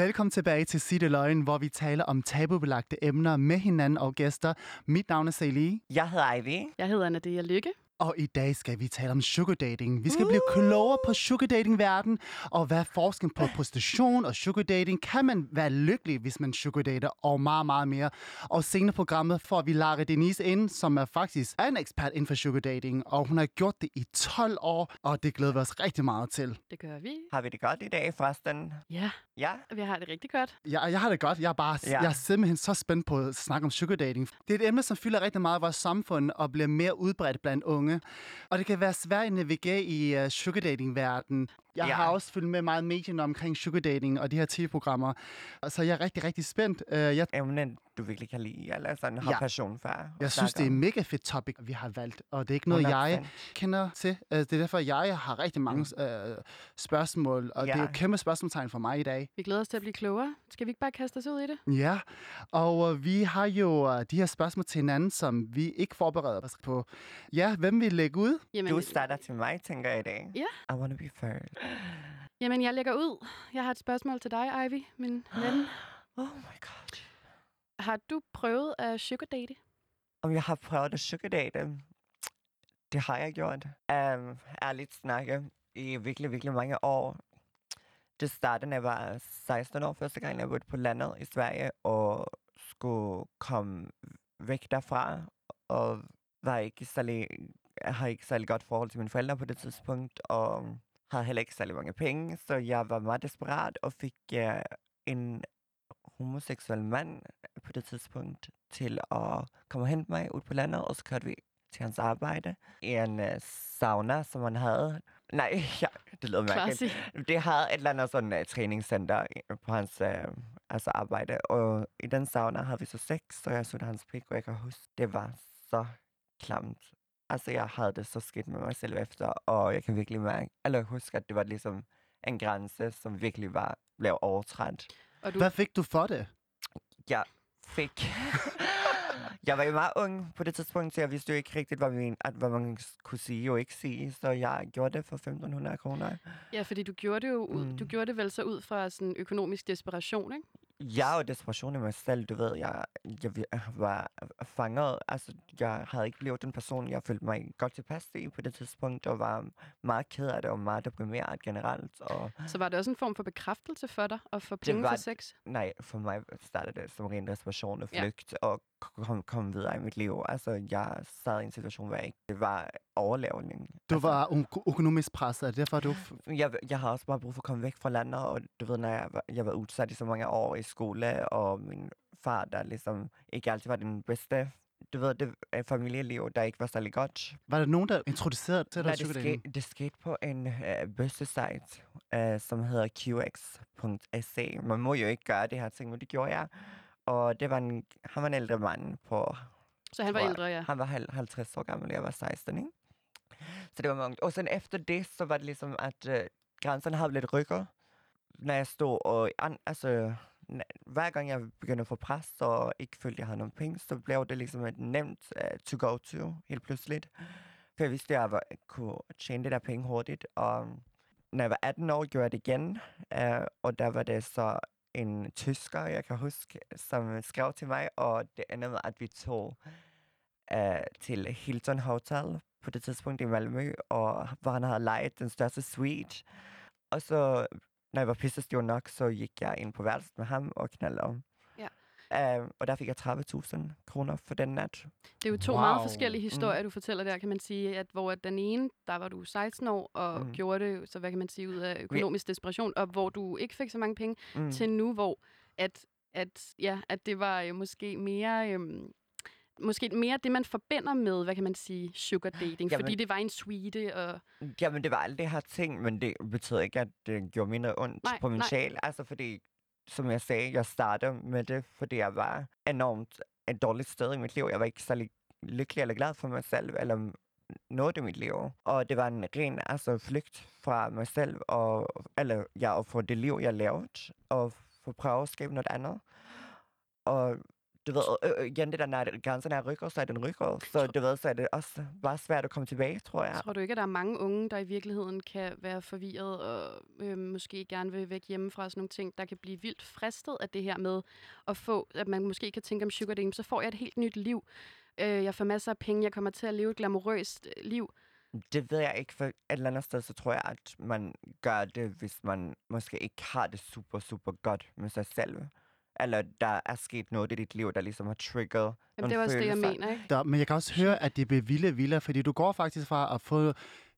Velkommen tilbage til det Løgn, hvor vi taler om tabubelagte emner med hinanden og gæster. Mit navn er Celie, Jeg hedder Ivy. Jeg hedder Nadia Lykke. Og i dag skal vi tale om sugar dating. Vi skal blive klogere på sugar dating verden og hvad forskellen på prostitution og sugar dating. Kan man være lykkelig, hvis man sugar dater og meget, meget mere. Og senere programmet får vi Lara Denise ind, som er faktisk er en ekspert inden for sugar dating, og hun har gjort det i 12 år, og det glæder vi os rigtig meget til. Det gør vi. Har vi det godt i dag, forresten? Ja, Ja. vi har det rigtig godt. Jeg, jeg har det godt. Jeg er, bare, ja. Ja. jeg er simpelthen så spændt på at snakke om sugar dating. Det er et emne, som fylder rigtig meget i vores samfund og bliver mere udbredt blandt unge. Og det kan være svært at navigere i uh, øh, sugar dating-verdenen. Jeg Ja. har også fulgt med meget medierne omkring sugar dating og de her tv-programmer. Og Så jeg er rigtig, rigtig spændt. Uh, jeg, Emnen, du virkelig kan lide, eller sådan har Ja. passion for. jeg synes, det er om. en mega fedt topic, vi har valgt. Og det er ikke noget, jeg 100%. kender til. Uh, det er derfor, jeg har rigtig mange uh, spørgsmål. Og det er jo Ja. et kæmpe spørgsmålstegn for mig i dag. Vi glæder os til at blive klogere. Skal vi ikke bare kaste os ud i det? Ja, og øh, vi har jo øh, de her spørgsmål til hinanden, som vi ikke forbereder os på. Ja, hvem vil lægge ud? Jamen, Du starter til mig, tænker jeg i dag. Ja. I wanna be first. Jamen, jeg lægger ud. Jeg har et spørgsmål til dig, Ivy, min ven. Oh my god. Har du prøvet at sugar date? Om jeg har prøvet at sugar date? Det har jeg gjort. Um, ærligt snakke. I virkelig, virkelig mange år. Det startede, da jeg var 16 år, første gang jeg boede på landet i Sverige, og skulle komme væk derfra, og var ikke særlig, jeg har ikke særlig godt forhold til mine forældre på det tidspunkt, og havde heller ikke særlig mange penge, så jeg var meget desperat og fik uh, en homoseksuel mand på det tidspunkt til at komme og hente mig ud på landet, og så kørte vi til hans arbejde i en uh, sauna, som han havde. Nej, ja, det lyder mærkeligt. Det havde et eller andet sådan uh, træningscenter på hans uh, altså arbejde, og i den sauna havde vi så sex, så jeg så hans pik, og jeg kan huske, det var så klamt. Altså, jeg havde det så skidt med mig selv efter, og jeg kan virkelig mærke, eller huske, at det var ligesom en grænse, som virkelig var blev overtrådt. Og du, Hvad fik du for det? Jeg fik... jeg var jo meget ung på det tidspunkt, så jeg vidste jo ikke rigtigt, hvad, min, at, hvad man kunne sige og ikke sige. Så jeg gjorde det for 1.500 kroner. ja, fordi du gjorde det jo ud, Mm. du gjorde det vel så ud fra sådan økonomisk desperation, ikke? Jeg og desperation i mig selv, du ved, jeg, jeg var fanget. Altså, jeg havde ikke blevet den person, jeg følte mig godt tilpas i på det tidspunkt, og var meget ked af det og meget deprimeret generelt. Og Så var det også en form for bekræftelse for dig at få penge var for sex? nej, for mig startede det som ren desperation og Ja. flygt, og kom, kom videre i mit liv. Altså, jeg sad i en situation, hvor jeg ikke det var overlevning. Du altså, var øko- økonomisk presset, er det derfor du... jeg, jeg har også bare brug for at komme væk fra landet, og du ved, når jeg, var- jeg var udsat i så mange år i skole, og min far, der ligesom ikke altid var den bedste, du ved, det er familieliv, der ikke var særlig godt. Var der nogen, der introducerede til dig sugar det, skete, det skete på en uh, bøssesite, uh, som hedder qx.se. Man må jo ikke gøre det her ting, men det gjorde jeg. Og det var en, han var en ældre mand på Så han var ældre, ja. han var hal- 50 år gammel, jeg var 16, ikke? Så det var mange. Og sen efter det, så var det ligesom, at øh, grænsen havde lidt rykker. Når jeg stod og... An, n- hver gang jeg begyndte at få pres, og ikke følte, jeg havde nogen penge, så blev det ligesom et nemt uh, to go to, helt pludseligt. For jeg vidste, at jeg var, kunne tjene det der penge hurtigt. Og når jeg var 18 år, gjorde jeg det igen. Uh, og der var det så en tysker, jeg kan huske, som øh, skrev til mig, og det endte med, at vi tog øh, til Hilton Hotel på det tidspunkt i Malmø, og hvor han havde lejet den største suite. Og så, når jeg var pissestiv nok, så gik jeg ind på værelset med ham og knaldede om. Uh, og der fik jeg 30.000 kroner for den nat. Det er jo to Wow. meget forskellige historier, du fortæller der, kan man sige. At hvor at den ene, der var du 16 år, og Mm. gjorde det, så hvad kan man sige, ud af økonomisk desperation, og hvor du ikke fik så mange penge, Mm. til nu, hvor at, at, ja, at det var jo måske mere... Øhm, Måske mere det, man forbinder med, hvad kan man sige, sugar dating. Jamen- fordi det var en suite, og Jamen, det var alle det her ting, men det betyder ikke, at det gjorde mindre ondt Nej, på min nej. sjæl. Altså, fordi, som jeg sagde, jeg startede med det, fordi jeg var enormt et dårligt sted i mit liv. Jeg var ikke særlig lykkelig eller glad for mig selv, eller noget i mit liv. Og det var en ren altså, flygt fra mig selv, og, eller ja, og for det liv, jeg lavede, og for at prøve at skabe noget andet. Og du ved, øh, igen det der, når grænsen er rykker, så er den rykker. Så du ved, så er det også bare svært at komme tilbage, tror jeg. Tror du ikke, at der er mange unge, der i virkeligheden kan være forvirret og øh, måske gerne vil væk hjemmefra og sådan nogle ting, der kan blive vildt fristet af det her med at få, at man måske kan tænke om sugar dating, så får jeg et helt nyt liv. Øh, jeg får masser af penge, jeg kommer til at leve et glamourøst øh, liv. Det ved jeg ikke, for et eller andet sted, så tror jeg, at man gør det, hvis man måske ikke har det super, super godt med sig selv. Eller der er sket noget i dit liv, der ligesom har trigget Jamen, det er også det, jeg mener, ikke? Der, men jeg kan også høre, at det bliver vilde vilde, fordi du går faktisk fra at få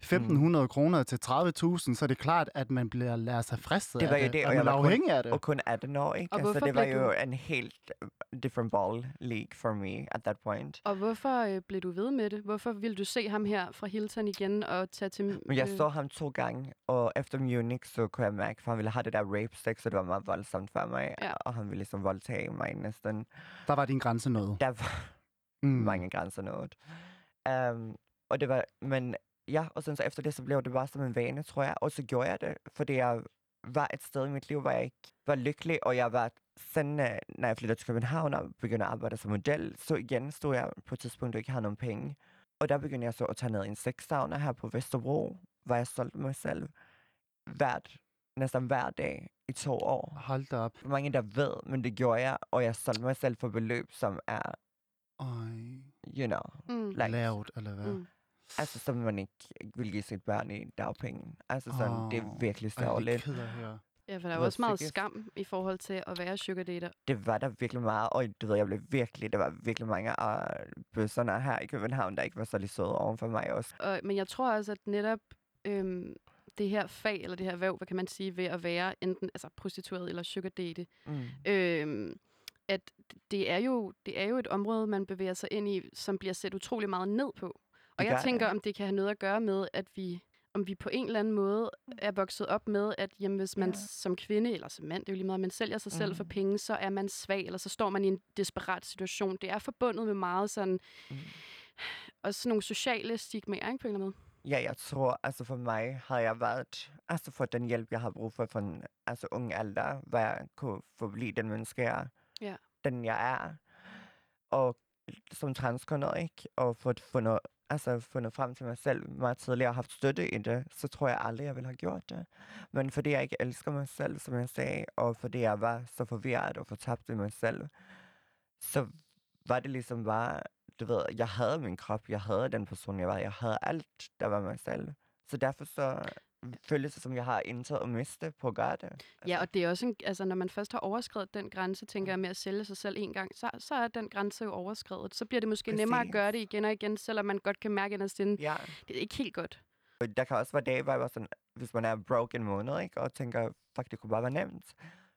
1.500 kroner til 30.000, så er det klart, at man bliver lader sig fristet Det var af jo det, og og jeg man er var kun- afhængig af det. Og kun 18 år, ikke? Og Altså, hvorfor det var blev jo du- en helt øh, different ball league for me at that point. Og hvorfor øh, blev du ved med det? Hvorfor ville du se ham her fra Hilton igen og tage til... Men jeg øh, så ham to gange, og efter Munich, så kunne jeg mærke, for han ville have det der rape sex, så det var meget voldsomt for mig. Ja. Og han ville ligesom voldtage mig næsten. Der var din grænse noget. Der var Mm. mange grænser noget. Um, og det var, men ja, og sådan så efter det, så blev det bare som en vane, tror jeg. Og så gjorde jeg det, fordi jeg var et sted i mit liv, hvor jeg ikke var lykkelig, og jeg var sådan, øh, når jeg flyttede til København og begyndte at arbejde som model, så igen stod jeg på et tidspunkt, hvor jeg ikke havde nogen penge. Og der begyndte jeg så at tage ned i en sexsauna her på Vesterbro, hvor jeg solgte mig selv hvert, næsten hver dag i to år. Hold da op. For mange, der ved, men det gjorde jeg, og jeg solgte mig selv for beløb, som er, Øj, you know, Mm. like, lavt, eller hvad? Mm. Altså som man ikke vil give sit børn i dagpenge. Altså sådan, det er virkelig sørgeligt. Ja, for der er jo også meget psykisk. skam i forhold til at være sugar dater. Det var der virkelig meget, og du ved, jeg blev virkelig, der var virkelig mange af bøsserne her i København, der ikke var så lige søde oven for mig også. Og, men jeg tror også, at netop øhm, det her fag, eller det her erhverv, hvad kan man sige, ved at være enten altså prostitueret eller sugar date, Mm. øhm, at det er, jo, det er jo et område, man bevæger sig ind i, som bliver set utrolig meget ned på. Og jeg tænker, om det kan have noget at gøre med, at vi om vi på en eller anden måde er vokset op med, at jamen, hvis man Ja. som kvinde eller som mand, det er jo lige meget, man sælger sig selv for Mm. penge, så er man svag, eller så står man i en desperat situation. Det er forbundet med meget sådan, Mm. også nogle sociale stigmaer, ikke, på en eller anden måde. Ja, jeg tror, altså for mig har jeg været, altså for den hjælp, jeg har brug for fra en altså ung alder, hvor jeg kunne forblive den menneske, jeg, Ja. den jeg er. Og som transkønnet, ikke? Og fået fundet, altså fundet frem til mig selv meget tidligere og haft støtte i det, så tror jeg aldrig, jeg ville have gjort det. Men fordi jeg ikke elsker mig selv, som jeg sagde, og fordi jeg var så forvirret og fortabt i mig selv, så var det ligesom bare, du ved, jeg havde min krop, jeg havde den person, jeg var, jeg havde alt, der var mig selv. Så derfor så føles det, som jeg har intet at miste på at gøre det. Ja, og det er også en, altså, når man først har overskrevet den grænse, tænker jeg, med at sælge sig selv en gang, så, så er den grænse jo overskrevet. Så bliver det måske Præcis. nemmere at gøre det igen og igen, selvom man godt kan mærke inde, Ja. det er ikke helt godt. Der kan også være dage, hvor jeg var sådan, hvis man er broke en måned, ikke? og tænker, fuck, det kunne bare være nemt.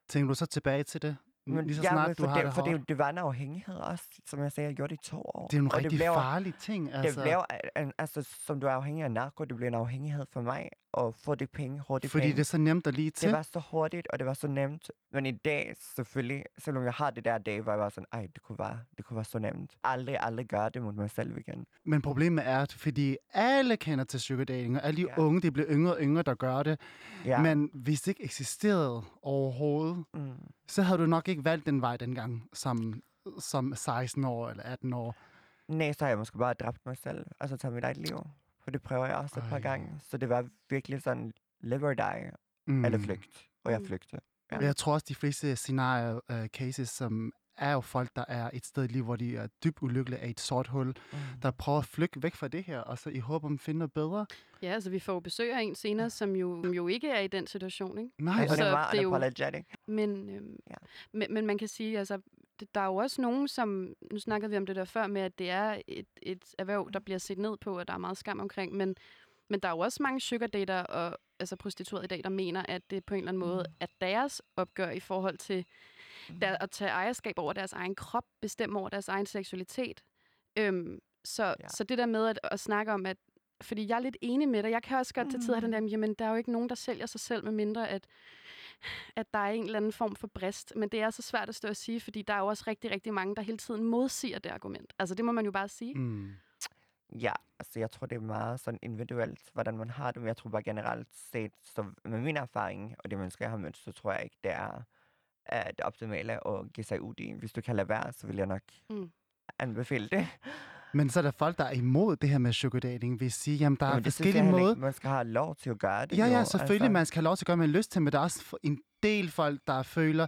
Tænker du så tilbage til det? Men Lige så ja, snart men du for, har det, det for det, det var en afhængighed også, som jeg sagde, jeg gjorde det i to år. Det er en Og rigtig blev, farlig ting, Det altså. blev, en, altså, som du er afhængig af narko, det blev en afhængighed for mig at få de penge, hurtigt fordi penge. det er så nemt at lige til. Det var så hurtigt, og det var så nemt. Men i dag, selvfølgelig, selvom jeg har det der dag, hvor jeg var sådan, ej, det kunne være, det kunne være så nemt. Aldrig, aldrig gøre det mod mig selv igen. Men problemet er, at fordi alle kender til sugar dating, og alle de Ja. unge, de bliver yngre og yngre, der gør det. Ja. Men hvis det ikke eksisterede overhovedet, Mm. så havde du nok ikke valgt den vej dengang, som, som 16 år eller 18 år. Nej, så har jeg måske bare dræbt mig selv, og så taget mit eget liv. For det prøver jeg også et par Ej. gange. Så det var virkelig sådan, live or die, Mm. eller flygt. Og jeg flygtede. Og Jeg tror også, de fleste scenarier, uh, cases, som er jo folk, der er et sted i livet, hvor de er dybt ulykkelige af et sort hul, Mm. der prøver at flygte væk fra det her, og så i håb om at finde noget bedre. Ja, altså vi får besøg af en senere, som jo, som jo ikke er i den situation, ikke? Nej, Og altså, det var det er jo- unapologetic. Men, øhm, Ja. men, men man kan sige, altså, det- der er jo også nogen, som, nu snakkede vi om det der før, med at det er et, et erhverv, der bliver set ned på, og der er meget skam omkring, men, men der er jo også mange sugar dater og altså prostituerede i dag, der mener, at det på en eller anden måde er deres opgør i forhold til der, at tage ejerskab over deres egen krop, bestemme over deres egen seksualitet. Øhm, så, Ja. så det der med at, at snakke om, at fordi jeg er lidt enig med dig. Jeg kan også godt til tider have den der, jamen der er jo ikke nogen, der sælger sig selv, med mindre at, at der er en eller anden form for brist. Men det er så svært at stå og sige, fordi der er jo også rigtig, rigtig mange, der hele tiden modsiger det argument. Altså det må man jo bare sige. mm. Ja, altså jeg tror, det er meget sådan individuelt, hvordan man har det, men jeg tror bare generelt set, så med min erfaring og det mennesker, jeg har mødt, så tror jeg ikke, det er er det optimale at give sig ud i. Hvis du kan lade være, så vil jeg nok Mm. anbefale det. Men så er der folk, der er imod det her med sugar dating. Vi siger, jamen der er Men det synes jeg forskellige måder. man skal have lov til at gøre det. Ja, jo. ja, selvfølgelig. Altså, Man skal have lov til at gøre, man har lyst til, men der er også en del folk, der føler...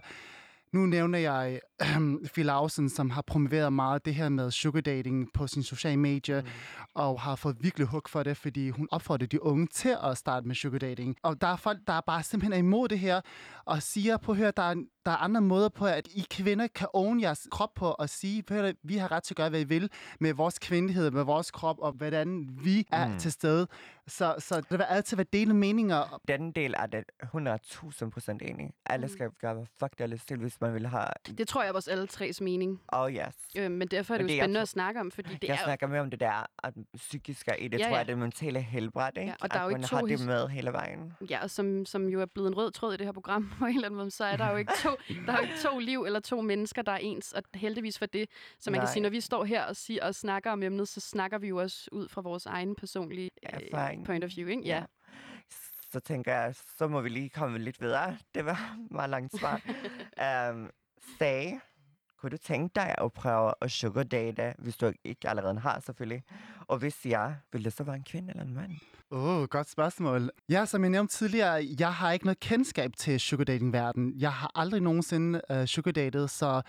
Nu nævner jeg Phil Lausen, som har promoveret meget det her med sugar dating på sin sociale medier, Mm. og har fået virkelig hug for det, fordi hun opfordrer de unge til at starte med sugar dating. Og der er folk, der er bare simpelthen er imod det her, og siger på her, der er, der er andre måder på, at I kvinder kan own jeres krop på, og sige, her, vi har ret til at gøre, hvad I vil med vores kvindelighed, med vores krop, og hvordan vi er Mm. til stede. Så, så der vil altid være dele meninger, Den del er det 100.000 procent enig. Alle Mm. skal gøre, hvad fuck der er lyst til, hvis man vil have... Det tror jeg er vores alle tres mening. Oh yes. Øh, men derfor er det Men jo det, jeg spændende tror- at snakke om, fordi det jeg er jo- snakker mere om det der at psykiske i det, Ja, tror jeg, ja. det mentale helbred, ikke? og der er at jo ikke man to har det med hele vejen. Ja, og som, som jo er blevet en rød tråd i det her program på en eller anden måde, så er der jo ikke to, der er jo ikke to liv eller to mennesker, der er ens, og heldigvis for det. Så man kan Nej. sige, når vi står her og, siger, og snakker om emnet, så snakker vi jo også ud fra vores egen personlige øh, Erfaring. Point of view, ikke? Ja. Så tænker jeg, så må vi lige komme lidt videre. Det var meget langt svar. um, Sag, kunne du tænke dig at prøve at sugar date, hvis du ikke allerede har selvfølgelig? Og hvis ja, vil det så være en kvinde eller en mand? Åh, oh, godt spørgsmål. Ja, som jeg nævnte tidligere, jeg har ikke noget kendskab til sugar dating verden. Jeg har aldrig nogensinde uh, sugar datet, så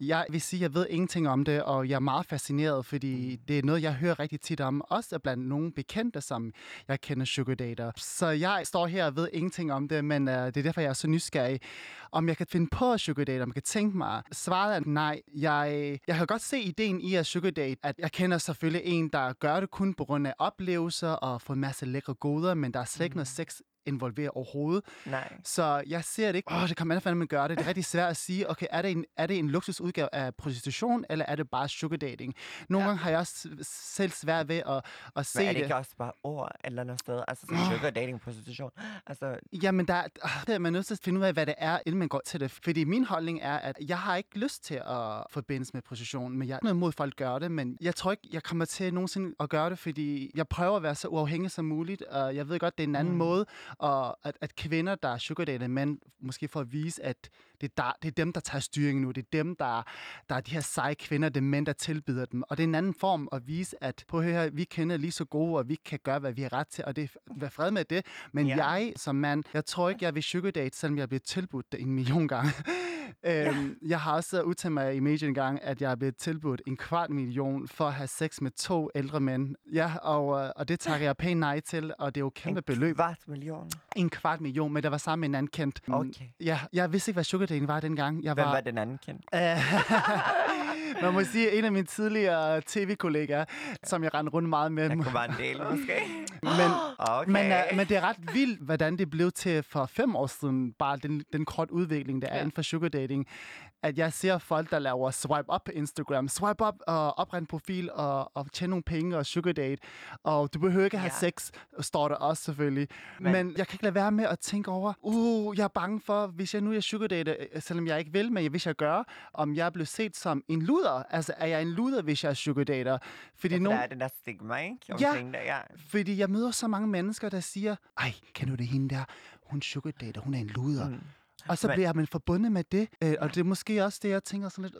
jeg vil sige, jeg ved ingenting om det, og jeg er meget fascineret, fordi det er noget, jeg hører rigtig tit om, også blandt nogle bekendte, som jeg kender sugar dater. Så jeg står her og ved ingenting om det, men uh, det er derfor, jeg er så nysgerrig, om jeg kan finde på at sugar date, om jeg kan tænke mig. Svaret er nej. Jeg, jeg kan godt se ideen i at sugar date, at jeg kender selvfølgelig en, der gør det kun på grund af oplevelser og får en masse lækre goder, men der er slet ikke noget sex involveret overhovedet. Nej. Så jeg ser det ikke. Åh, det kommer an på, man gør det. Det er rigtig svært at sige, okay, er det en, er det en luksusudgave af prostitution, eller er det bare sugar dating? Nogle Ja. gange har jeg også selv svært ved at, at se Men er det det. ikke også bare ord eller andet sted? Altså Åh. sugar dating, prostitution. Altså, Jamen, der, der er man nødt til at finde ud af, hvad det er, inden man går til det. Fordi min holdning er, at jeg har ikke lyst til at forbindes med prostitution, men jeg er noget mod, at folk gør det, men jeg tror ikke, jeg kommer til nogensinde at gøre det, fordi jeg prøver at være så uafhængig som muligt, og jeg ved godt, det er en anden mm. måde, og at, at kvinder, der er sugardater mænd, måske for at vise, at det er, der, det er dem, der tager styringen nu, det er dem, der, der er de her seje kvinder, det er mænd, der tilbyder dem, og det er en anden form at vise, at på her, vi kender lige så gode, og vi kan gøre, hvad vi har ret til, og det er vær fred med det, men Ja. ja. jeg som mand, jeg tror ikke, jeg vil sugardate, selvom jeg er blevet tilbudt det en million gange. øhm, jeg har også udtalt mig i mediet en gang, at jeg er blevet tilbudt en kvart million for at have sex med to ældre mænd. Ja, og, øh, og det takker jeg pænt nej til, og det er jo kæmpe en beløb. kvart million. En kvart million, men der var sammen med en anden kendt. Okay. Ja, jeg vidste ikke, hvad sugardating var dengang. Jeg Hvem var, var den anden kendt? Man må sige, en af mine tidligere tv-kollegaer, som jeg rendte rundt meget med. Der være en del, måske. Men, Okay. men, uh, men det er ret vildt, hvordan det blev til for fem år siden, bare den, den kort udvikling, der er Ja. inden for sugar dating, at jeg ser folk, der laver swipe up Instagram, swipe up og oprette en profil og, og tjene nogle penge og sugar date, og du behøver ikke have Ja. sex, står der også selvfølgelig. Men- Men, jeg kan ikke lade være med at tænke over, uh, jeg er bange for, hvis jeg nu er sugar date, øh, selvom jeg ikke vil, men hvis jeg gør, om jeg bliver set som en luder. Altså, er jeg en luder, hvis jeg er sugar dater? Fordi ja, for nogen, der er den der stigma, ikke? Ja. Omkring det, ja. fordi jeg møder så mange mennesker, der siger, ej, kan du det hende der? Hun sugar dater, hun er en luder. Mm. Mm. Og så Men- bliver man forbundet med det. Øh, og det er måske også det, jeg tænker sådan lidt,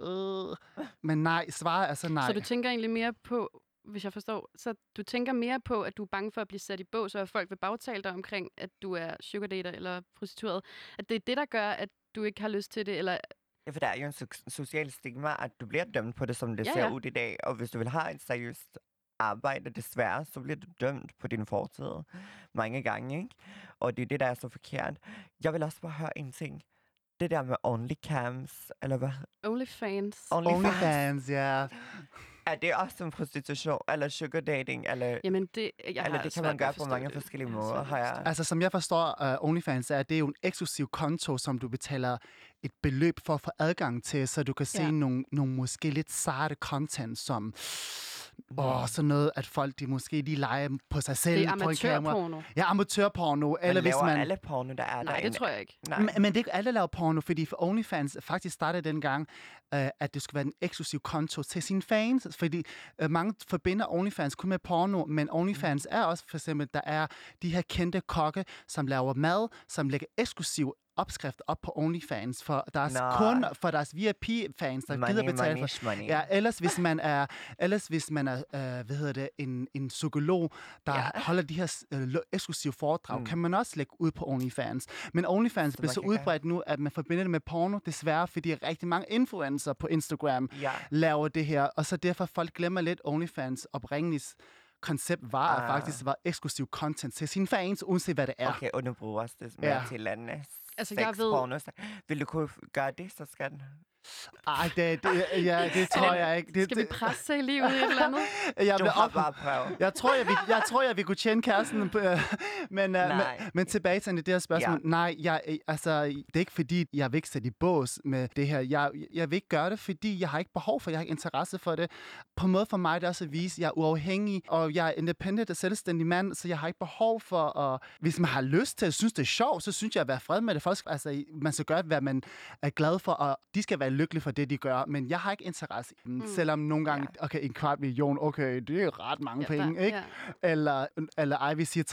øh. Men nej, svaret er så nej. Så du tænker egentlig mere på, hvis jeg forstår, så du tænker mere på, at du er bange for at blive sat i bås, og at folk vil bagtale dig omkring, at du er sugar dater eller prostitueret. At det er det, der gør, at du ikke har lyst til det, eller Ja, for der er jo en so- social stigma, at du bliver dømt på det, som det Ja, ser ja. ud i dag. Og hvis du vil have et seriøst arbejde, desværre, så bliver du dømt på din fortid mange gange, ikke? Og det er det, der er så forkert. Jeg vil også bare høre en ting. Det der med OnlyCams, eller hvad? OnlyFans. OnlyFans, ja. Er det også en prostitution, eller sugar dating, eller, Jamen, det, jeg eller har det kan man gøre på mange det. forskellige måder, har jeg. Altså, som jeg forstår uh, OnlyFans, er det er jo en eksklusiv konto, som du betaler et beløb for at få adgang til, så du kan se Ja. nogle, nogle måske lidt sarte content, som åh, sådan noget, at folk de måske lige leger på sig selv Det er på en kamera. amatørporno. Ja, amatørporno. Eller Men hvis man... alle porno, der er Nej, derinde? det tror jeg ikke. Nej. Men, men det er ikke alle, laver porno, fordi for OnlyFans faktisk startede dengang, uh, at det skulle være en eksklusiv konto til sine fans. Fordi uh, mange forbinder OnlyFans kun med porno, men OnlyFans er også for eksempel, der er de her kendte kokke, som laver mad, som lægger eksklusiv opskrift op på OnlyFans for deres Nå. kunder, for deres VIP-fans, der money, gider betale money, for money. Ja, ellers hvis man er, ellers hvis man er øh, hvad hedder det, en, en psykolog, der Ja. holder de her øh, eksklusive foredrag, Mm. kan man også lægge ud på OnlyFans. Men OnlyFans bliver så udbredt nu, at man forbinder det med porno, desværre, fordi rigtig mange influencer på Instagram Ja. laver det her, og så derfor folk glemmer lidt OnlyFans oprindeligt koncept var, at Ah. faktisk var eksklusiv content til sine fans, uanset hvad det er. Okay, og nu bruger også det mere Ja. til en Altså, jeg ved- Vil du kunne gøre det, så skal den. Ej, det, det, ja, det tror jeg ikke. Det, Skal vi det, presse sig lige ud i et eller andet? jeg Du vil har op, bare prøvet. jeg tror, jeg, vil, jeg tror, jeg vil kunne tjene kæresten. På, øh, men, uh, men, Nej. men tilbage til det her spørgsmål. Ja. Nej, jeg, øh, altså, det er ikke fordi, jeg vil ikke sætte i bås med det her. Jeg, jeg vil ikke gøre det, fordi jeg har ikke behov for, jeg har ikke interesse for det. På en måde for mig er det også at vise, at jeg er uafhængig, og jeg er independent og selvstændig mand, så jeg har ikke behov for at... Hvis man har lyst til at synes, det er sjovt, så synes jeg at være fred med det. Folk, altså, man skal gøre, hvad man er glad for, og de skal være lykkelige for det, de gør. Men jeg har ikke interesse i dem, mm. selvom nogle gange, okay, en kvart million, okay, det er ret mange Ja, penge, der- ikke? ja. Eller, eller ej, vi siger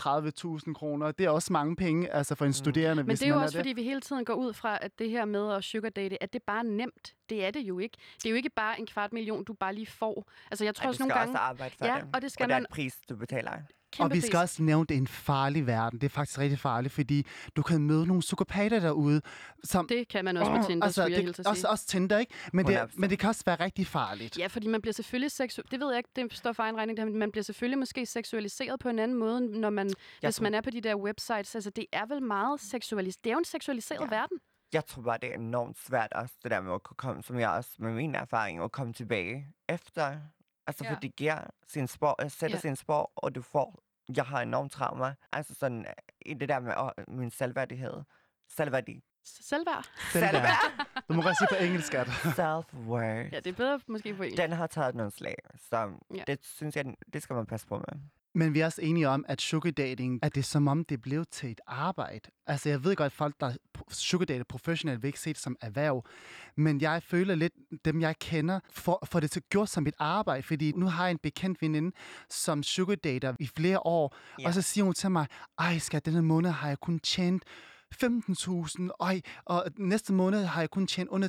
30.000 kroner. Det er også mange penge, altså for en studerende, Men hvis det er jo også, er det. fordi vi hele tiden går ud fra, at det her med at sugar date, at det bare er nemt. Det er det jo ikke. Det er jo ikke bare en kvart million, du bare lige får. Altså, jeg tror Ej, du også skal nogle gange... også arbejde for Ja, det. og det skal og der er man- et pris, du betaler. Og kæmpe vi skal pris. også nævne, det er en farlig verden. Det er faktisk rigtig farligt, fordi du kan møde nogle psykopater derude, som... Det kan man også på Tinder, altså, skulle jeg det, også, også Tinder, ikke? Men det, 100%. men det kan også være rigtig farligt. Ja, fordi man bliver selvfølgelig seksu... Det ved jeg ikke, det står for egen regning, men man bliver selvfølgelig måske seksualiseret på en anden måde, når man, hvis tror- man er på de der websites. Altså, det er vel meget seksualiseret. Det er jo en seksualiseret Ja. verden. Jeg tror bare, det er enormt svært også, det der med at kunne komme, som jeg også med min erfaring, at komme tilbage efter. Altså, Ja. for det giver sin spor, øh, sætter Ja. sin spor, og du får, jeg har enormt trauma. Altså sådan, øh, i det der med åh, min selvværdighed. Selvværdi. Selvværd. Selvværd. Du må godt sige på engelsk, at... Self-worth. Ja, det er bedre måske på engelsk. Den har taget nogle slag, så Ja. det synes jeg, det skal man passe på med. Men vi er også enige om, at sugar dating, at det er som om, det blev til et arbejde. Altså, jeg ved godt, at folk, der sugar professionelt, vil ikke se det som erhverv. Men jeg føler lidt, dem jeg kender, får, får det til gjort som et arbejde. Fordi nu har jeg en bekendt veninde, som sugar dater i flere år. Ja. Og så siger hun til mig, ej skat, denne måned har jeg kun tjent 15.000, oj, og næste måned har jeg kun tjent under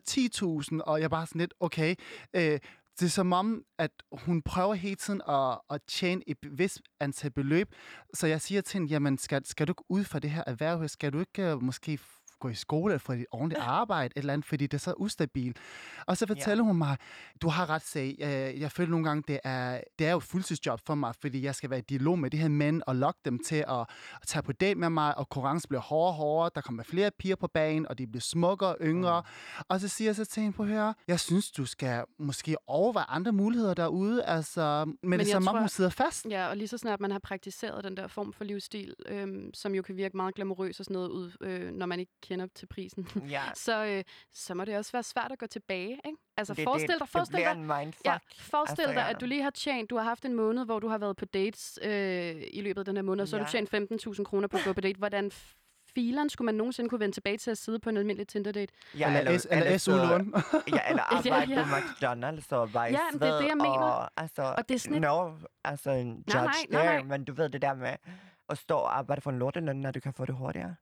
10.000, og jeg er bare sådan lidt, okay, øh, det er som om, at hun prøver hele tiden at, at tjene et vist antal beløb. Så jeg siger til hende, jamen skal, skal du ikke ud fra det her erhverv? Skal du ikke uh, måske gå i skole eller få et ordentligt arbejde, et eller andet, fordi det er så ustabilt. Og så fortæller hun mig, du har ret sag, jeg, jeg føler nogle gange, det er, det er jo et fuldtidsjob for mig, fordi jeg skal være i dialog med de her mænd og lokke dem til at, at tage på date med mig, og konkurrence bliver hårdere og hårdere, der kommer flere piger på banen, og de bliver smukkere og yngre. Mm. Og så siger jeg så til hende på høre, jeg synes, du skal måske overveje andre muligheder derude, altså, men, men det er som om, hun sidder fast. Ja, og lige så snart man har praktiseret den der form for livsstil, øhm, som jo kan virke meget glamourøs og sådan noget ud, øh, når man ikke kender til prisen, Ja, så, øh, så må det også være svært at gå tilbage, ikke? Altså det, forestil dig, det, forestil det dig, en mindfuck. ja, forestil Altså, dig, ja. at du lige har tjent, du har haft en måned, hvor du har været på dates øh, i løbet af den her måned, og så har du Ja. tjent 15.000 kroner på at gå på date. Hvordan fileren skulle man nogensinde kunne vende tilbage til at sidde på en almindelig Tinder-date? Ja, Eller, eller så- SU-lån. Ja, eller Ja, arbejde ja. på McDonald's og veje Ja, men det er det, jeg mener. Og, altså, Og det er sådan et- no, altså en judge Nej, nej, nej, nej. men du ved det der med at stå og arbejde for en lorteløn, når du kan få det hurtigere.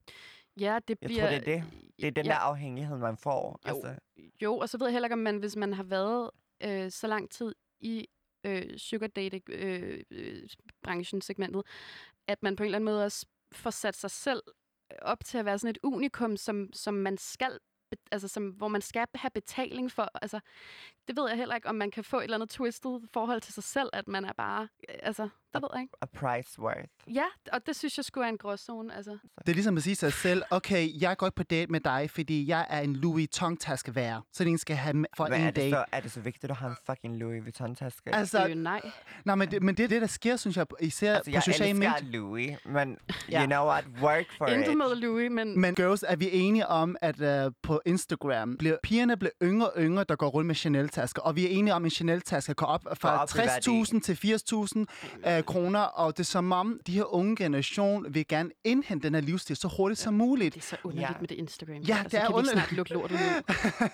Ja, det Jeg bliver... tror, det er det. Det er den ja. der afhængighed, man får. Jo. Altså, Jo, og så ved jeg heller ikke, om man, hvis man har været øh, så lang tid i øh, sugar dating øh, øh, branchen, segmentet, at man på en eller anden måde også får sat sig selv op til at være sådan et unikum, som, som man skal altså som, hvor man skal have betaling for. Altså, det ved jeg heller ikke, om man kan få et eller andet twisted forhold til sig selv, at man er bare, øh, altså, det ved jeg ikke. a price worth. Ja, og det synes jeg skulle er en gråzone, altså. Det er ligesom at sige til sig selv, okay, jeg går ikke på date med dig, fordi jeg er en Louis Vuitton-taske værd. Så den skal have for Men en er det, date. så, er det så vigtigt at have en fucking Louis Vuitton-taske? Altså, øh, nej. nej, men det, men det er det, der sker, synes jeg, især altså på jeg sociale elsker medier. Louis, men Ja. you know what? Work for Intet it. med Louis, men, Men girls, er vi enige om, at uh, på Instagram, bliver, pigerne bliver yngre og yngre, der går rundt med Chanel-tasker. Og vi er enige om, at en Chanel-taske går op fra op i værdi. 60.000 til 80.000 uh, kroner. Og det er som om, de her unge generation vil gerne indhente den her livsstil så hurtigt som muligt. det er så underligt Ja. med det Instagram. Ja, altså, det er kan underligt. snart lukke lortet ud?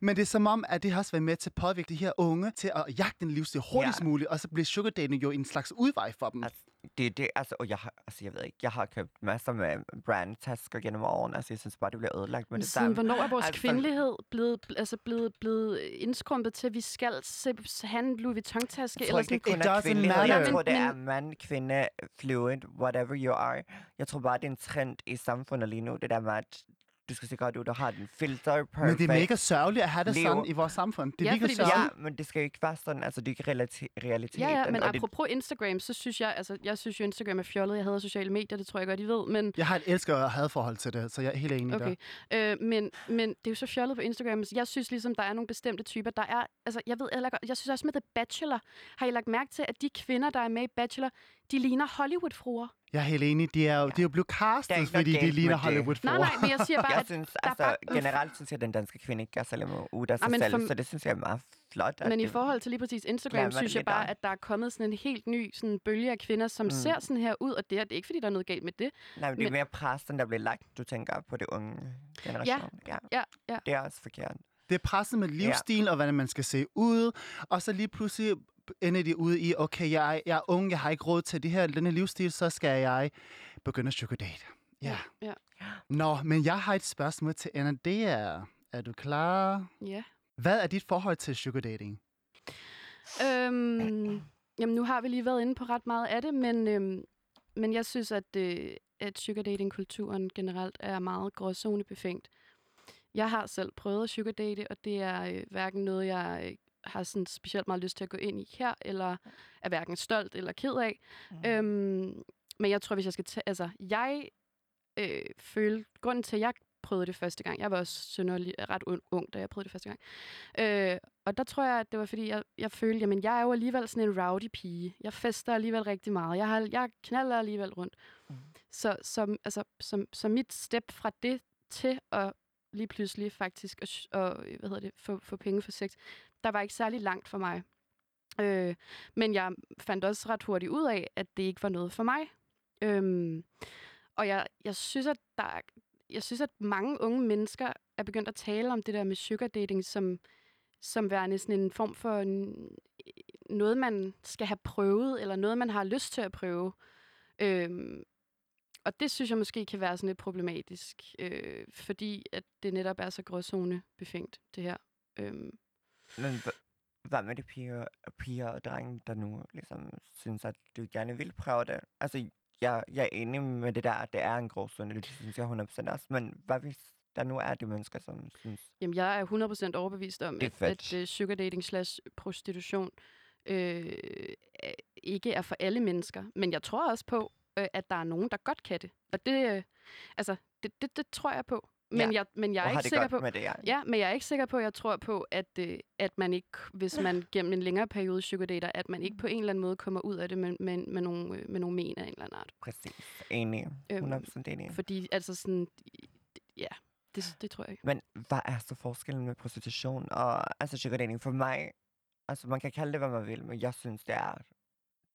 Men det er som om, at det har også været med til at påvirke de her unge til at jagte en livsstil hurtigst Ja. muligt. Og så bliver sugar dating jo en slags udvej for dem. Altså, det er det, altså, og jeg har, altså, jeg ved ikke, jeg har købt masser med brandtasker gennem årene, altså, jeg synes bare, det bliver ødelagt med Men det siden samme. hvornår er vores Altså, kvindelighed blevet, bl- altså blevet, blevet indskrumpet til, at vi skal se, have en Louis Vuitton-taske? Jeg Eller tror ikke, det sådan, kun er kvindelighed. Jeg tror, det er mand, kvinde, fluid, whatever you are. Jeg tror bare, det er en trend i samfundet lige nu, det der med, at du skal se godt ud, du har den filter, perfect. Men det er mega sørgeligt at have det Liv. sådan i vores samfund. Det er Ja, mega sørgeligt. Ja, men det skal jo ikke være sådan, altså det er ikke relati- realiteten. Ja, ja, men og det, apropos Instagram, så synes jeg, altså, jeg synes jo, Instagram er fjollet. Jeg hader sociale medier, det tror jeg godt, I ved. Men, Jeg har et elsker og hadforhold til det, så jeg er helt enig okay. der. øh, men, men det er jo så fjollet på Instagram. Jeg synes ligesom, der er nogle bestemte typer, der er... Altså, jeg ved, jeg, jeg synes også med The Bachelor, har I lagt mærke til, at de kvinder, der er med i Bachelor, de ligner Hollywood-fruer? Jeg er helt enig. De er jo, de er jo blevet Der er castet, fordi de ligner hollywood Nej, nej, men jeg siger bare, jeg at synes, der er altså, bare- generelt synes jeg, at den danske kvinde ikke gør særlig ud af sig men selv, for- så det synes jeg er meget flot. at Men i det- forhold til lige præcis Instagram, synes jeg bare, om. at der er kommet sådan en helt ny sådan bølge af kvinder, som mm. ser sådan her ud, og det er, det er ikke, fordi der er noget galt med det. Nej, men det er men- mere pressen, der bliver lagt, du tænker på det unge generation. Ja. Ja, ja. Det er også forkert. Det er presset med livsstil og hvordan man skal se ud. Og så lige pludselig ender de ude i, okay, jeg, jeg er ung, jeg har ikke råd til det her, denne livsstil, så skal jeg begynde at sugar date. Ja. ja. Nå, men jeg har et spørgsmål til Anna. Det er, er du klar? ja. Hvad er dit forhold til sugar dating? Øhm, jamen, nu har vi lige været inde på ret meget af det, men, øhm, men jeg synes, at, øh, at sugar dating-kulturen generelt er meget gråzonebefængt. Jeg har selv prøvet at sugar date, og det er øh, hverken noget, jeg øh, har sådan specielt meget lyst til at gå ind i her, eller er hverken stolt eller ked af. Mm. Øhm, men jeg tror, hvis jeg skal tage... Altså, jeg øh, følte... Grunden til, at jeg prøvede det første gang... Jeg var også synderlig, ret ung, da jeg prøvede det første gang. Øh, og der tror jeg, at det var, fordi jeg, jeg følte, jamen, jeg er jo alligevel sådan en rowdy pige. Jeg fester alligevel rigtig meget. Jeg, har, jeg knaller alligevel rundt. Mm. Så, så, altså, så, så mit step fra det til at lige pludselig faktisk at, at hvad hedder det, få, få penge for sex, der var ikke særlig langt for mig. Øh, men jeg fandt også ret hurtigt ud af, at det ikke var noget for mig. Øhm, og jeg, jeg synes, at der jeg synes, at mange unge mennesker er begyndt at tale om det der med sugar dating som, som værende sådan en form for en, noget, man skal have prøvet, eller noget, man har lyst til at prøve. Øhm, og det synes jeg måske kan være sådan lidt problematisk, øh, fordi at det netop er så gråzone befængt, det her. Øhm, men hva- hvad med de piger, piger og drenge, der nu ligesom synes, at du gerne vil prøve det? Altså, jeg, jeg er enig med det der, at det er en gråzone, det synes jeg 100% også. Men hvad hvis der nu er de mennesker, som synes... Jamen, jeg er 100% overbevist om, at, at uh, sugar dating slash prostitution øh, er- ikke er for alle mennesker. Men jeg tror også på, øh, at der er nogen, der godt kan det. Og det, øh, altså, det, det, det tror jeg på. Men, Ja, jeg, men jeg er ikke sikker på... med det, ja. Ja, men jeg er ikke sikker på, jeg tror på, at, øh, at man ikke, hvis man gennem en længere periode sugar dater, at man ikke på en eller anden måde kommer ud af det med, med, med, nogle, øh, med nogle men af en eller anden art. Præcis. Enig. Øhm, 100% enig. Fordi altså sådan, ja, det, det tror jeg ikke. Men hvad er så forskellen med prostitution og altså sugar dating? For mig, altså man kan kalde det, hvad man vil, men jeg synes, det er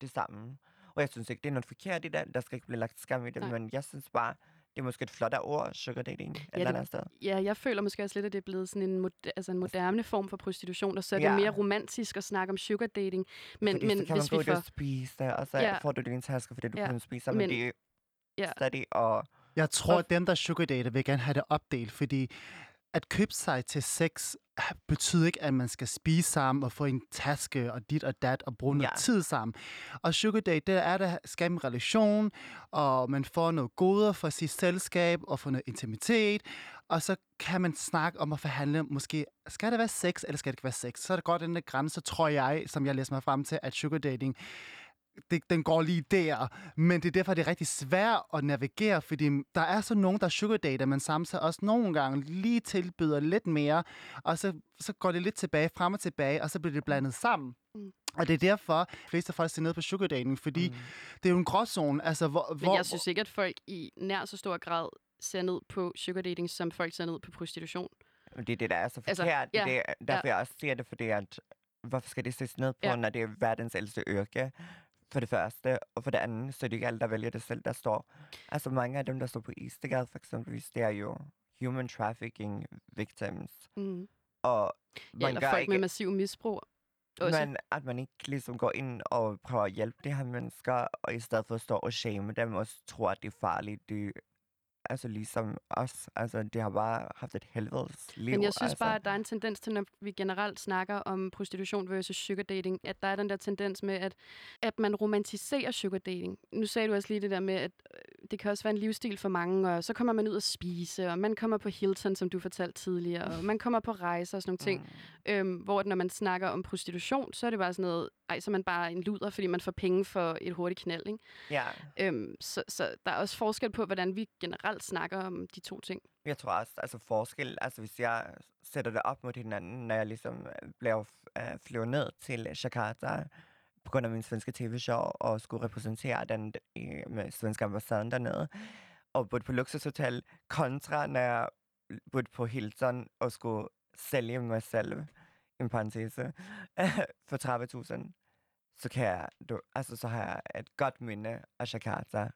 det samme. Og jeg synes ikke, det er noget forkert i det. Der skal ikke blive lagt skam i det, Nej. men jeg synes bare, det er måske et flottere ord, sugar dating, et det- eller andet sted. Ja, jeg føler måske også lidt, at det er blevet sådan en, mod, altså en moderne form for prostitution, og så er det Ja. mere romantisk at snakke om sugar dating. Men, fordi men så kan hvis man gå vi ud og spise, og så Ja. får du din taske, fordi du Ja, kun spiser, men, men- det er ja. stadig og Jeg tror, Og- at dem, der sugar dater, vil gerne have det opdelt, fordi at købe sig til sex ah, betyder ikke, at man skal spise sammen og få en taske og dit og dat og bruge noget Ja. tid sammen. Og sugar date, det er at skabe en relation, og man får noget goder for sit selskab og få noget intimitet, og så kan man snakke om at forhandle, måske skal det være sex, eller skal det ikke være sex? Så er det godt den der grænse, tror jeg, som jeg læser mig frem til, at sugar dating det, den går lige der. Men det er derfor, det er rigtig svært at navigere, fordi der er så nogen, der sugar dater, men samtidig også nogle gange lige tilbyder lidt mere, og så, så går det lidt tilbage, frem og tilbage, og så bliver det blandet sammen. Mm. Og det er derfor, de fleste folk ser ned på sugar dating, fordi mm. det er jo en gråzone. Altså, hvor, Men hvor, jeg synes ikke, at folk i nær så stor grad ser ned på sugar dating, som folk ser ned på prostitution. det er det, der er så Altså, forkert. ja, det er derfor, jeg også siger det, fordi at, hvorfor skal det ses ned på, Ja. når det er verdens ældste yrke? For det første, og for det andet, så er det ikke alle, der vælger det selv, der står. Altså mange af dem, der står på Istegade for eksempel, det er jo human trafficking victims. Mm. Og Ja, man eller gør folk ikke... med massiv misbrug. Også. Men at man ikke ligesom går ind og prøver at hjælpe de her mennesker, og i stedet for at stå og shame dem, og tror, at det er farligt. Det, altså ligesom os. Altså, de har bare haft et helvedes liv. Men jeg synes altså. bare, at der er en tendens til, når vi generelt snakker om prostitution versus sugar dating, at der er den der tendens med, at, at man romantiserer sugar dating. Nu sagde du også lige det der med, at øh, det kan også være en livsstil for mange, og så kommer man ud at spise, og man kommer på Hilton, som du fortalte tidligere, og man kommer på rejser og sådan nogle ting. Mm. Øhm, hvor når man snakker om prostitution, så er det bare sådan noget, ej, så er man bare en luder, fordi man får penge for et hurtigt knald, ikke? Ja, Øhm, så, så der er også forskel på, hvordan vi generelt snakker om de to ting. jeg tror også, altså forskel, altså hvis jeg sætter det op mod hinanden, når jeg ligesom øh, blev øh, flyvet ned til Jakarta, på grund af min svenske tv-show, og skulle repræsentere den i, med svenske ambassaden dernede, og boede på luksushotel, kontra når jeg boede på Hilton og skulle sælge mig selv, en parentese, for 30.000, så kan jeg, du, altså så har jeg et godt minde af Jakarta,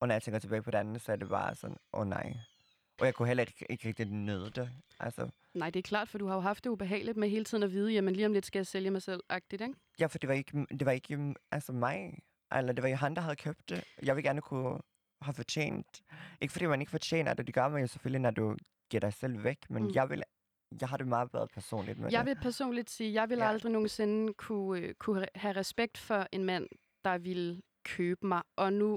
og når jeg tænker tilbage på det andet, så er det bare sådan, åh oh, nej. Og jeg kunne heller ikke, ikke rigtig nøde det. Altså, Nej, det er klart, for du har jo haft det ubehageligt med hele tiden at vide, jamen lige om lidt skal jeg sælge mig selv-agtigt, ikke? ja, for det var ikke, det var ikke altså mig. Eller det var jo han, der havde købt det. Jeg vil gerne kunne have fortjent. Ikke fordi man ikke fortjener det, det gør man jo selvfølgelig, når du giver dig selv væk. Men mm. jeg vil jeg har det meget bedre personligt med Jeg vil personligt sige, jeg vil Ja. aldrig nogensinde kunne, øh, kunne have respekt for en mand, der vil købe mig. Og nu,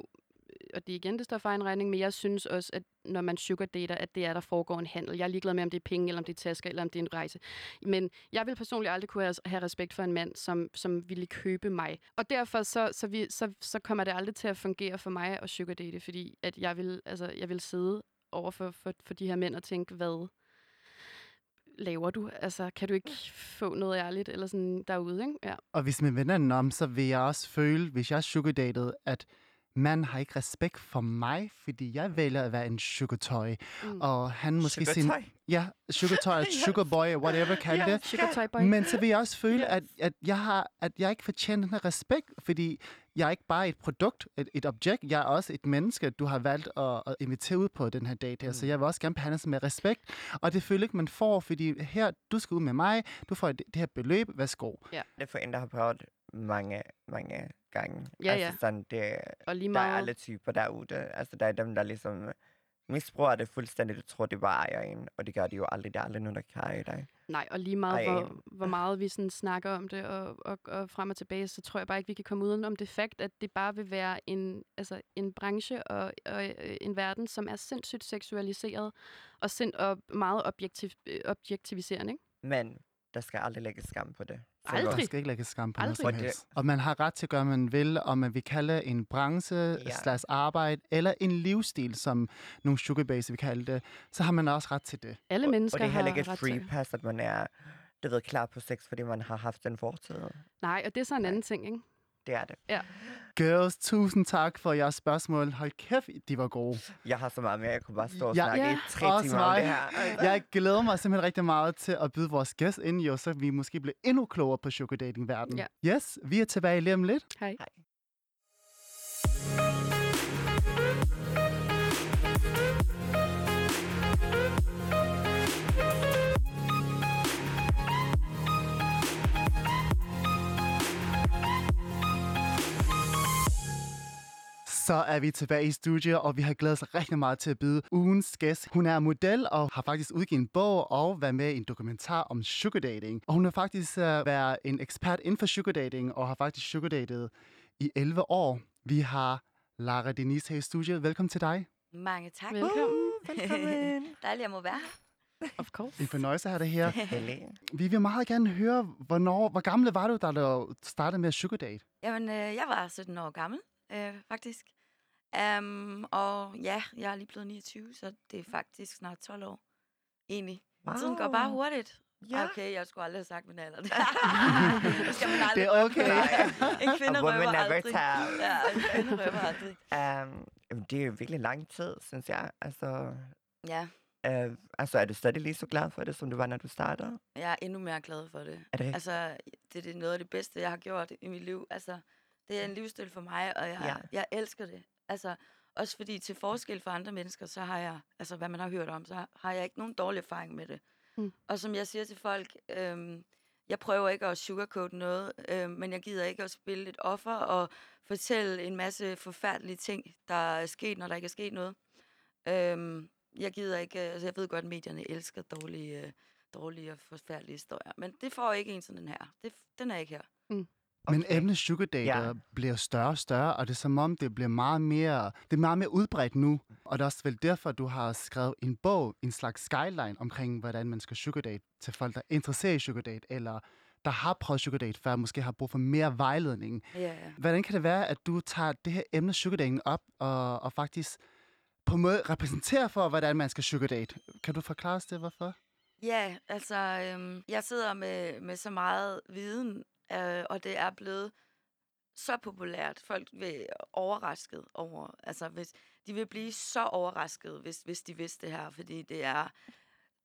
øh, og det er igen, det står for egen regning, men jeg synes også, at når man sugar dater, at det er, der foregår en handel. Jeg er ligeglad med, om det er penge, eller om det er tasker, eller om det er en rejse. Men jeg vil personligt aldrig kunne have, have respekt for en mand, som, som ville købe mig. Og derfor så, så, vi, så, så kommer det aldrig til at fungere for mig at sugar date, fordi at jeg vil, altså, jeg vil sidde over for, for, for de her mænd og tænke, hvad laver du? Altså, kan du ikke få noget ærligt eller sådan derude, ikke? Ja. Og hvis man vender den om, så vil jeg også føle, hvis jeg er sugardated, at man har ikke respekt for mig, fordi jeg vælger at være en sugartoy. Mm. Og han måske sin... Sugartoy? Ja, sugartoy, Yes. sugarboy, whatever det. Sugar Toy Boy. Men så vil jeg også føle, Yes. at, at, jeg har, at jeg ikke fortjener den her respekt, fordi jeg er ikke bare et produkt, et, et objekt, jeg er også et menneske, du har valgt at, at invitere ud på den her date her, så Mm. jeg vil også gerne behandles med respekt, og det føler ikke, man får, fordi her, du skal ud med mig, du får det, det her beløb, værsgo. Det er for en, der har prøvet mange, mange gange. Ja, altså, ja. Sådan, det, Og lige der er meget... alle typer derude. Altså, der er dem, der ligesom misbruger det fuldstændig. Du tror, det bare ejer en, og det gør de jo aldrig. Der er aldrig nogen, der kan eje dig. Nej, og lige meget, Ej. hvor, hvor meget vi sådan snakker om det og, og, og frem og tilbage, så tror jeg bare ikke, vi kan komme uden om det fakt, at det bare vil være en, altså en branche og, og øh, en verden, som er sindssygt seksualiseret og, sind, og meget objektiv, øh, objektiviserende. Ikke? Men der skal aldrig lægges skam på det. Aldrig. Man skal ikke lægge skam på noget Aldrig. som Og det- helst. Og man har ret til at gøre, hvad man vil, om man vil kalde det en branche, Ja. slags arbejde, eller en livsstil, som nogle sugarbase vil kalde det, så har man også ret til det. Alle Og- mennesker Og det er heller har ikke et ret free til. pass, at man er du ved, klar på sex, fordi man har haft den fortid. Nej, og det er så en anden ting, ikke? Det er det. Girls, tusind tak for jeres spørgsmål. Hold kæft, de var gode. Jeg har så meget mere. Jeg kunne bare stå og Ja. snakke Ja. i tre Også timer om mig. det her. Jeg glæder mig simpelthen rigtig meget til at byde vores gæst ind, jo, så vi måske bliver endnu klogere på sugar dating verden. Ja. Yes, vi er tilbage lige om lidt. Hej. Så er vi tilbage i studiet, og vi har glædet os rigtig meget til at byde ugens gæst. Hun er model og har faktisk udgivet en bog og været med i en dokumentar om sugar dating. Og hun har faktisk uh, været en ekspert inden for sugar dating og har faktisk sugar datet i 11 år. Vi har Lara Denise her i studiet. Velkommen til dig. Mange tak. Velkommen. Velkommen. Dejligt at må være. Of course. En fornøjelse at have dig her. Vi vil meget gerne høre, hvornår, hvor gammel var du, da du startede med at sugar date? Jamen, øh, jeg var 17 år gammel, øh, faktisk. Um, og ja, jeg er lige blevet 29, så det er faktisk snart 12 år. Egentlig. Wow. Tiden går bare hurtigt. Ja. Okay, jeg skulle aldrig have sagt min alder. det skal man aldrig Det er okay. En kvinde never aldrig. Ja, en kvinde røber aldrig. Um, det er jo virkelig lang tid, synes jeg. Altså, Ja, uh, altså, er du stadig lige så glad for det, som du var, når du startede? jeg er endnu mere glad for det. Er det? Altså, det, det er noget af det bedste, jeg har gjort i mit liv. Altså, det er en livsstil for mig, og jeg, ja. jeg elsker det. Altså, også fordi til forskel for andre mennesker, så har jeg, altså hvad man har hørt om, så har- jeg ikke nogen dårlig erfaring med det. Mm. Og som jeg siger til folk, øhm, jeg prøver ikke at sugarcoat noget, øh, men jeg gider ikke at spille et offer og fortælle en masse forfærdelige ting, der er sket, når der ikke er sket noget. Øh, jeg gider ikke, altså jeg ved godt, at medierne elsker dårlige, øh, dårlige og forfærdelige historier, men det får ikke en sådan den her. Det, den er ikke her. Men emnet sugar dater Ja. bliver større og større, og det er som om, det bliver meget mere, det er meget mere udbredt nu. Og det er også vel derfor, du har skrevet en bog, en slags skyline omkring, hvordan man skal sugar date til folk, der er interesseret i sugar date, eller der har prøvet sugar date før, måske har brug for mere vejledning. Ja, ja. Hvordan kan det være, at du tager det her emne sugar dating op, og, og faktisk på en måde repræsenterer for, hvordan man skal sugar date? Kan du forklare os det, hvorfor? Ja, altså, øhm, jeg sidder med, med så meget viden, øh, og det er blevet så populært. Folk vil overrasket over, altså hvis, de vil blive så overrasket, hvis, hvis de vidste det her, fordi det er,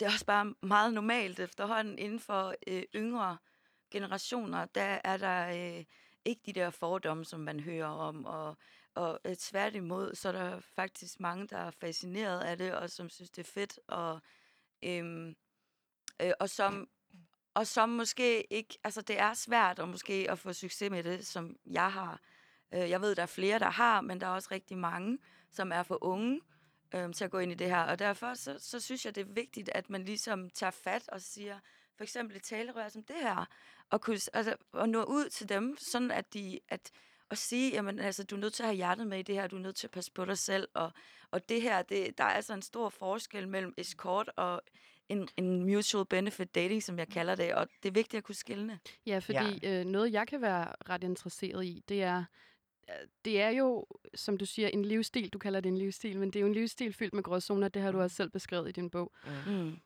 det er også bare meget normalt efterhånden inden for øh, yngre generationer, der er der øh, ikke de der fordomme, som man hører om, og, og øh, tværtimod, så er der faktisk mange, der er fascineret af det, og som synes, det er fedt, og øh, øh, og som og som måske ikke, altså det er svært at måske at få succes med det, som jeg har. Øh, jeg ved, der er flere, der har, men der er også rigtig mange, som er for unge øh, til at gå ind i det her. Og derfor så, så synes jeg, det er vigtigt, at man ligesom tager fat og siger, for eksempel et talerør som det her, og, kunne, altså, og nå ud til dem, sådan at de, at, at sige, jamen altså, du er nødt til at have hjertet med i det her, du er nødt til at passe på dig selv, og, og det her, det, der er altså en stor forskel mellem escort og en, en mutual benefit dating, som jeg kalder det, og det er vigtigt at kunne skille. Ja, fordi ja. Øh, noget, jeg kan være ret interesseret i, det er, øh, det er jo, som du siger, en livsstil. Du kalder det en livsstil, men det er jo en livsstil fyldt med gråzoner. Det har du også selv beskrevet i din bog. Mm.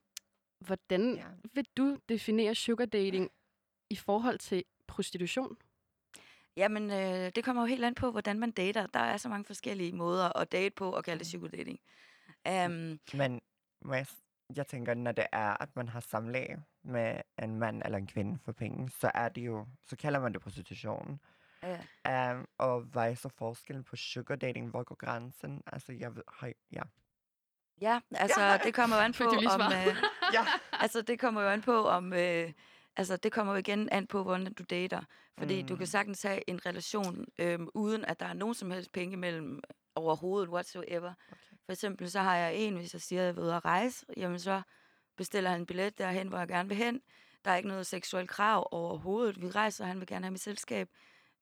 Hvordan Ja. vil du definere sugar dating i forhold til prostitution? Jamen, øh, det kommer jo helt an på, hvordan man dater. Der er så mange forskellige måder at date på og kalde det sugar dating. Um, Men må jeg, s- jeg tænker, når det er, at man har samlag med en mand eller en kvinde for penge, så er det jo, så kalder man det prostitution. ja. Um, og hvad er så forskellen på sugar dating? Hvor går grænsen? Altså, jeg ved, har, ja. ja, altså, det kommer jo an på, om... Øh, Ja. altså, det kommer jo an på, om... Øh, altså, det kommer jo igen an på, hvordan du dater. Fordi mm. du kan Mm. sagtens have en relation, øh, uden at der er nogen som helst penge imellem overhovedet, whatsoever. Okay. For eksempel, så har jeg en, hvis jeg siger, at jeg vil ud at rejse, jamen så bestiller han en billet derhen, hvor jeg gerne vil hen. Der er ikke noget seksuelt krav overhovedet. Vi rejser, og han vil gerne have mit selskab.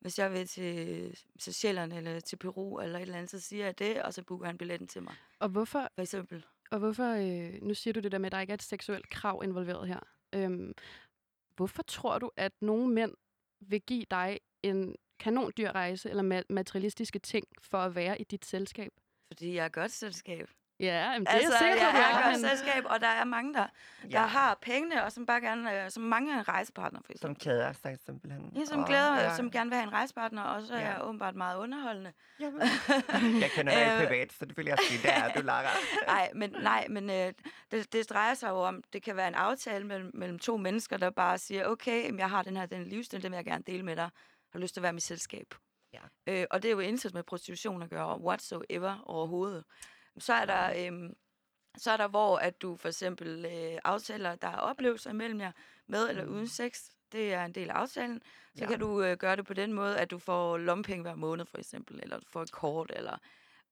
Hvis jeg vil til Seychellerne eller til Peru eller et eller andet, så siger jeg det, og så booker han billetten til mig. Og hvorfor, For eksempel. og hvorfor øh, nu siger du det der med, at der ikke er et seksuelt krav involveret her. Øhm, hvorfor tror du, at nogle mænd vil give dig en kanondyr rejse eller ma- materialistiske ting for at være i dit selskab? Fordi jeg er godt selskab. Ja, men det altså, er jeg sikker på, jeg du er godt men- selskab, og der er mange, der, der har pengene, og som bare gerne, øh, som mange er en rejsepartner, for Som eksempel. kæder sig simpelthen. Ja, som Og- glæder, ja. som gerne vil have en rejsepartner, og så er Ja. jeg åbenbart meget underholdende. Jeg kender dig Øh. privat, så det vil jeg sige, det er du, Lara. Nej, men, nej, men øh, det, det drejer sig jo om, det kan være en aftale mellem, mellem to mennesker, der bare siger, okay, jeg har den her den livsstil, den vil jeg gerne dele med dig. Har du lyst til at være mit selskab? Ja. Øh, og det er jo intet med prostitution at gøre, whatsoever overhovedet. Så er der, øh, så er der hvor at du for eksempel øh, aftaler, der er oplevelser imellem jer, med eller uden sex. Det er en del af aftalen. Så Ja. kan du øh, gøre det på den måde, at du får lompenge hver måned, for eksempel, eller du får et kort, eller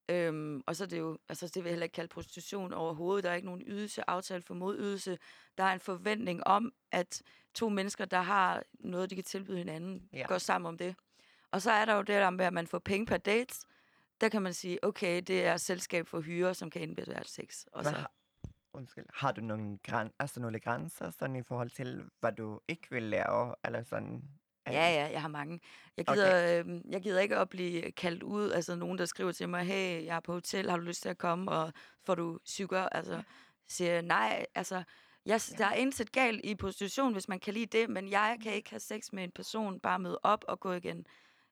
Øhm, og så er det jo, altså det vil jeg heller ikke kalde prostitution overhovedet. Der er ikke nogen ydelse, aftale for modydelse. Der er en forventning om, at to mennesker, der har noget, de kan tilbyde hinanden, ja. går sammen om det. Og så er der jo det der med, at man får penge per date. Der kan man sige, okay, det er selskab for hyre, som kan indebære sex. Og så, har, undskyld, har du nogle, græn, altså nogle grænser sådan i forhold til, hvad du ikke vil lave? Eller sådan, ja, ja, jeg har mange. Jeg gider, okay. øh, jeg gider ikke at blive kaldt ud, altså nogen, der skriver til mig, hey, jeg er på hotel, har du lyst til at komme, og får du sukker? Altså, siger nej, altså, jeg, der er intet galt i prostitution, hvis man kan lide det, men jeg kan ikke have sex med en person, bare møde op og gå igen.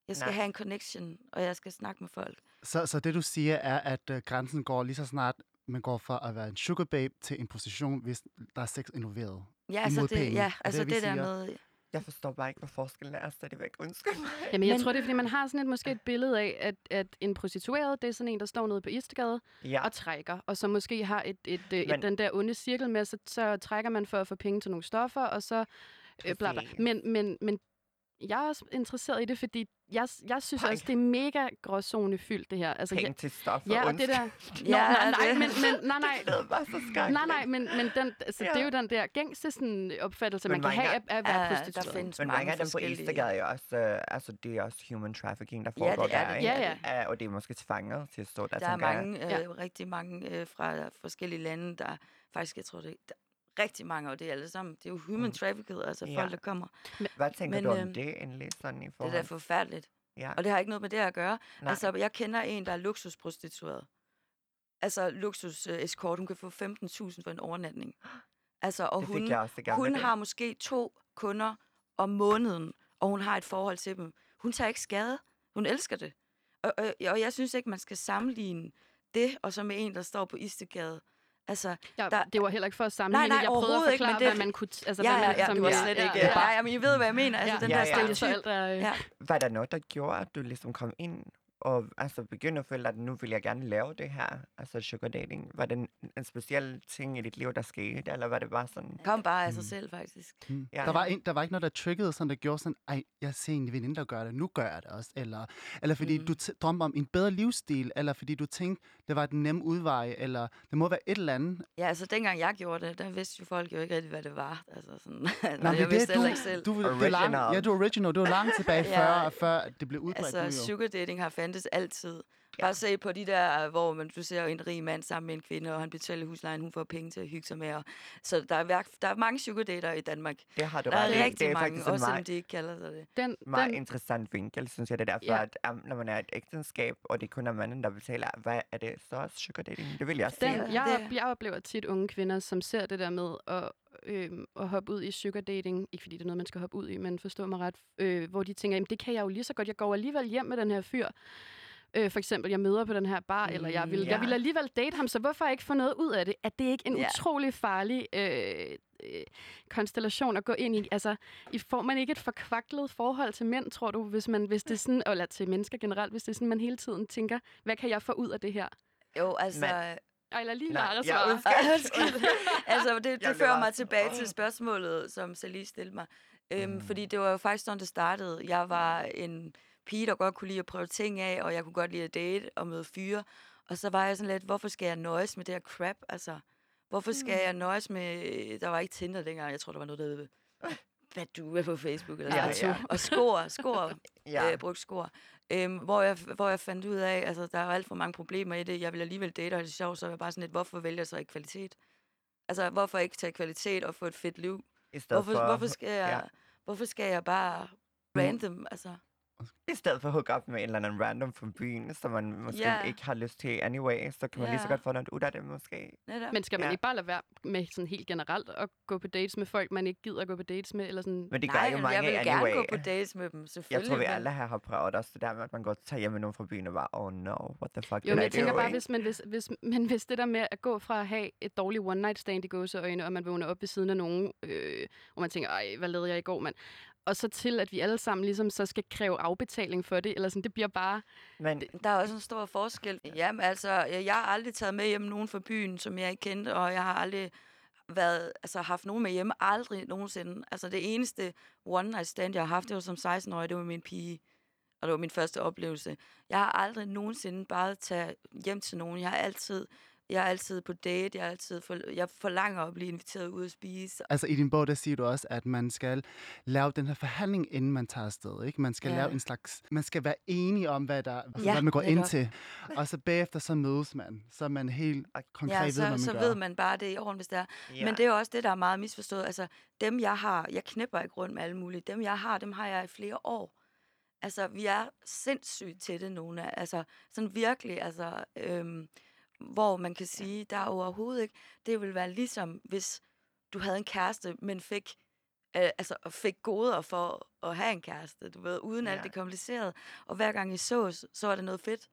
Jeg skal Nej. Have en connection, og jeg skal snakke med folk. Så, så det du siger er, at uh, grænsen går lige så snart, man går fra at være en sugar babe til en position, hvis der er sex involveret. Ja, altså det, penge. ja, det, altså det, det der med... Jeg forstår bare ikke, hvad forskellen er, så det væk. Undskyld mig. Jamen, jeg Men- tror, det er, fordi man har sådan et, måske et billede af, at, at en prostitueret, det er sådan en, der står nede på Istegade Ja, og trækker, og så måske har et, et, et, Men- et, den der onde cirkel med, så, så trækker man for at få penge til nogle stoffer, og så øh, bla, bla. Men, men, men jeg er også interesseret i det, fordi jeg, jeg synes Ej. også, det er mega gråzonefyldt, det her. Altså, Penge jeg, til stof ja, og det der... Nå, Ja, nej, nej, det- men, men, nej, nej, Det var så skrækkeligt. nej, nej, men, men den, altså, Ja. det er jo den der gængste sådan, opfattelse, Men man kan have af, at være der prostitueret. findes Men mange mange af dem på Instagram er jo også, øh, altså det er også human trafficking, der Ja, det foregår er der, det. ikke? Ja, ja. Og det er måske til fanger til at stå der, Der er mange, øh, Ja. rigtig mange øh, fra forskellige lande, der faktisk, jeg tror det der, er rigtig mange, og det er alle sammen, det er jo human Mm. trafficked, altså Ja. folk, der kommer. Hvad tænker Men, du om øhm, det egentlig, sådan i Det forhold? er da forfærdeligt. ja. Og det har ikke noget med det at gøre. Nej. Altså, jeg kender en, der er luksusprostitueret. Altså, luksus uh, escort, hun kan få 15.000 for en overnatning. Altså, og det hun, jeg også det gamle hun har måske to kunder om måneden, og hun har et forhold til dem. Hun tager ikke skade. Hun elsker det. Og, og, og jeg synes ikke, man skal sammenligne det, og så med en, der står på Istegade. Altså, Ja, der- det var heller ikke for at sammenligne. nej, jeg prøvede at ikke, forklare, men det hvad man kunne... Altså, ja, hvad ja, man, ja, som det var jeg- slet ja, ikke... Ja, Ja, ja, men I ved, hvad jeg mener. Altså, ja, den ja, der ja. alt er, Ja. Var der noget, der gjorde, at du ligesom kom ind og altså begyndte at føle, at nu vil jeg gerne lave det her, altså sugar dating? Var det en, en speciel ting i dit liv, der skete, eller var det bare sådan... Kom bare af sig Mm. selv, faktisk. Mm. Ja. Der, var en, der var ikke noget, der triggede sådan, der gjorde sådan, ej, jeg ser en veninde, der gør det, nu gør jeg det også. Eller, eller fordi Mm. du t- drømmer om en bedre livsstil, eller fordi du tænkte, det var den nemme udvej, eller det må være et eller andet. Ja, altså dengang jeg gjorde det, der vidste jo folk jo ikke rigtig, hvad det var. Altså sådan, Nå, jeg det, vidste du, ikke selv. Du, du, er langt, Original. ja, du er original. Du er langt tilbage Ja. før, før det blev udbredt Altså, sugar dating har fandtes altid. Ja. Bare se på de der, hvor man, du ser en rig mand sammen med en kvinde, og han betaler huslejen, hun får penge til at hygge sig med. Og, så der er, værk, der er mange sugar dater i Danmark. Det har du Der ret er rigtig Det er mange, også selvom de ikke kalder sig det. Den, meget den, interessant vinkel, synes jeg. Det er derfor, Ja. at um, når man er et ægteskab, og det kun er manden, der betaler, hvad er det så også sugar dating? Det vil jeg den, sige. Jeg, jeg oplever tit unge kvinder, som ser det der med at, øh, at hoppe ud i sugar dating. Ikke fordi det er noget, man skal hoppe ud i, men forstå mig ret. Øh, hvor de tænker, jamen det kan jeg jo lige så godt. Jeg går alligevel hjem med den her fyr. Øh, for eksempel, jeg møder på den her bar, mm, eller jeg vil, ja. jeg vil alligevel date ham, så hvorfor ikke få noget ud af det? Er det ikke en Ja. utrolig farlig øh, øh, konstellation at gå ind i? Altså, i får man ikke et forkvaklet forhold til mænd, tror du, hvis, man, hvis det er sådan, eller til mennesker generelt, hvis det er sådan, man hele tiden tænker, hvad kan jeg få ud af det her? Jo, altså... Men- Ej, eller lige Nej, Lara jeg svare. undskyld. Ej, undskyld. altså, det, det fører mig tilbage til spørgsmålet, som Celie stillede mig. Øhm, Mm. Fordi det var jo faktisk sådan, det startede. Jeg var en pige, der godt kunne lide at prøve ting af, og jeg kunne godt lide at date og møde fyre. Og så var jeg sådan lidt, hvorfor skal jeg nøjes med det her crap? Altså, hvorfor skal jeg nøjes med... Der var ikke Tinder dengang. Jeg tror, der var noget, der hed... Hvad du er på Facebook eller Ja, ja. Og score, score, Ja. øh, brugt score. Øhm, hvor, jeg, hvor jeg fandt ud af, altså der er alt for mange problemer i det. Jeg vil alligevel date, og det er sjovt, så er jeg bare sådan lidt, hvorfor vælger jeg så ikke kvalitet? Altså, hvorfor ikke tage kvalitet og få et fedt liv? I Hvorfor, for, hvorfor, skal jeg, ja. hvorfor skal jeg bare random? Altså, I stedet for at hook op med en eller anden random fra byen, som man måske Ja. ikke har lyst til anyway, så kan man lige så godt få noget ud af det måske. netop. Men skal man Ja. ikke bare lade være med sådan helt generelt at gå på dates med folk, man ikke gider at gå på dates med? Eller sådan? Men det gør Nej, jo mange jeg vil anyway. gerne gå på dates med dem, Jeg selvfølgelig. tror, vi alle her har prøvet også det der med, at man går tager hjem med nogen fra byen og bare, oh no, what the fuck Jo, men jeg tænker bare, hvis, man, hvis, hvis, men hvis det der med at gå fra at have et dårligt one-night stand i gåseøjne, og man vågner op ved siden af nogen, øh, hvor man tænker, ej, hvad lavede jeg i går, mand? Og så til, at vi alle sammen ligesom så skal kræve afbetaling for det, eller sådan, det bliver bare... Men Der er også en stor forskel. Jamen altså, jeg har aldrig taget med hjem nogen fra byen, som jeg ikke kendte, og jeg har aldrig været, altså, haft nogen med hjemme. Aldrig nogensinde. Altså det eneste one night stand, jeg har haft, det var som 16-årig, det var min pige. Og det var min første oplevelse. Jeg har aldrig nogensinde bare taget hjem til nogen. Jeg har altid, jeg er altid på date. Jeg, er altid for, jeg forlanger at blive inviteret ud at spise. Altså i din bog, der siger du også, at man skal lave den her forhandling, inden man tager afsted. Ikke? Man skal Ja. lave en slags... Man skal være enige om, hvad, der, Ja, hvad man går ind til. Og så bagefter så mødes man. Så man helt konkret Ja, ved, hvad man så, så gør. ved man bare, det i orden, hvis det er. ja, Men det er jo også det, der er meget misforstået. Altså, dem jeg har, jeg knipper ikke rundt med alle mulige. Dem jeg har, dem har jeg i flere år. Altså, vi er sindssygt tætte, nogle af. Altså, sådan virkelig, altså, øhm, hvor man kan sige, der er overhovedet ikke, det vil være ligesom, hvis du havde en kæreste, men fik, øh, altså, og fik goder for at have en kæreste, du ved, uden ja. Alt det komplicerede. Og hver gang I sås, så er det noget fedt.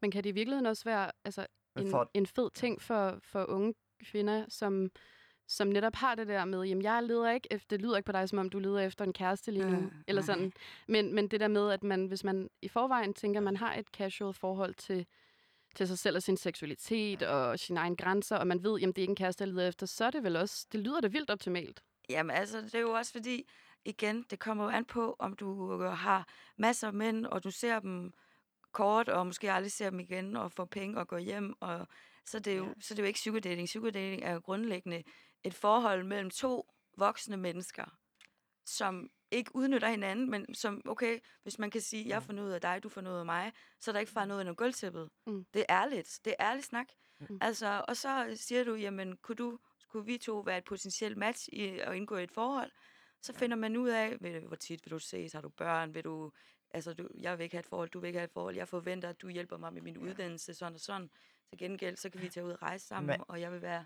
Men kan det i virkeligheden også være altså, en, for- en fed ting for, for unge kvinder, som, som netop har det der med, jamen jeg leder ikke efter, det lyder ikke på dig, som om du leder efter en kæreste lige nu, Øh, eller nej. sådan. Men, men det der med, at man, hvis man i forvejen tænker, at man har et casual forhold til, til sig selv og sin seksualitet og sine egne grænser, og man ved, jamen det er ikke en kæreste, jeg leder efter, så er det vel også, det lyder da vildt optimalt. Jamen altså, det er jo også fordi, igen, det kommer jo an på, om du øh, har masser af mænd, og du ser dem kort, og måske aldrig ser dem igen, og får penge og går hjem. Og, så, det er jo, så det er jo ikke sugar dating. Sugar dating er jo grundlæggende et forhold mellem to voksne mennesker, som ikke udnytter hinanden, men som, okay, hvis man kan sige, jeg får noget af dig, du får noget af mig, så er der ikke far noget af gulvtæppet. Mm. Det er ærligt. Det er ærligt snak. Mm. Altså, og så siger du, jamen, kunne, du, kunne vi to være et potentielt match i at indgå i et forhold? Så finder man ud af, vil, hvor tit vil du ses, har du børn, vil du, altså du, jeg vil ikke have et forhold, du vil ikke have et forhold, jeg forventer, at du hjælper mig med min uddannelse, sådan og sådan. Til gengæld, så kan vi tage ud og rejse sammen, Men- og jeg vil være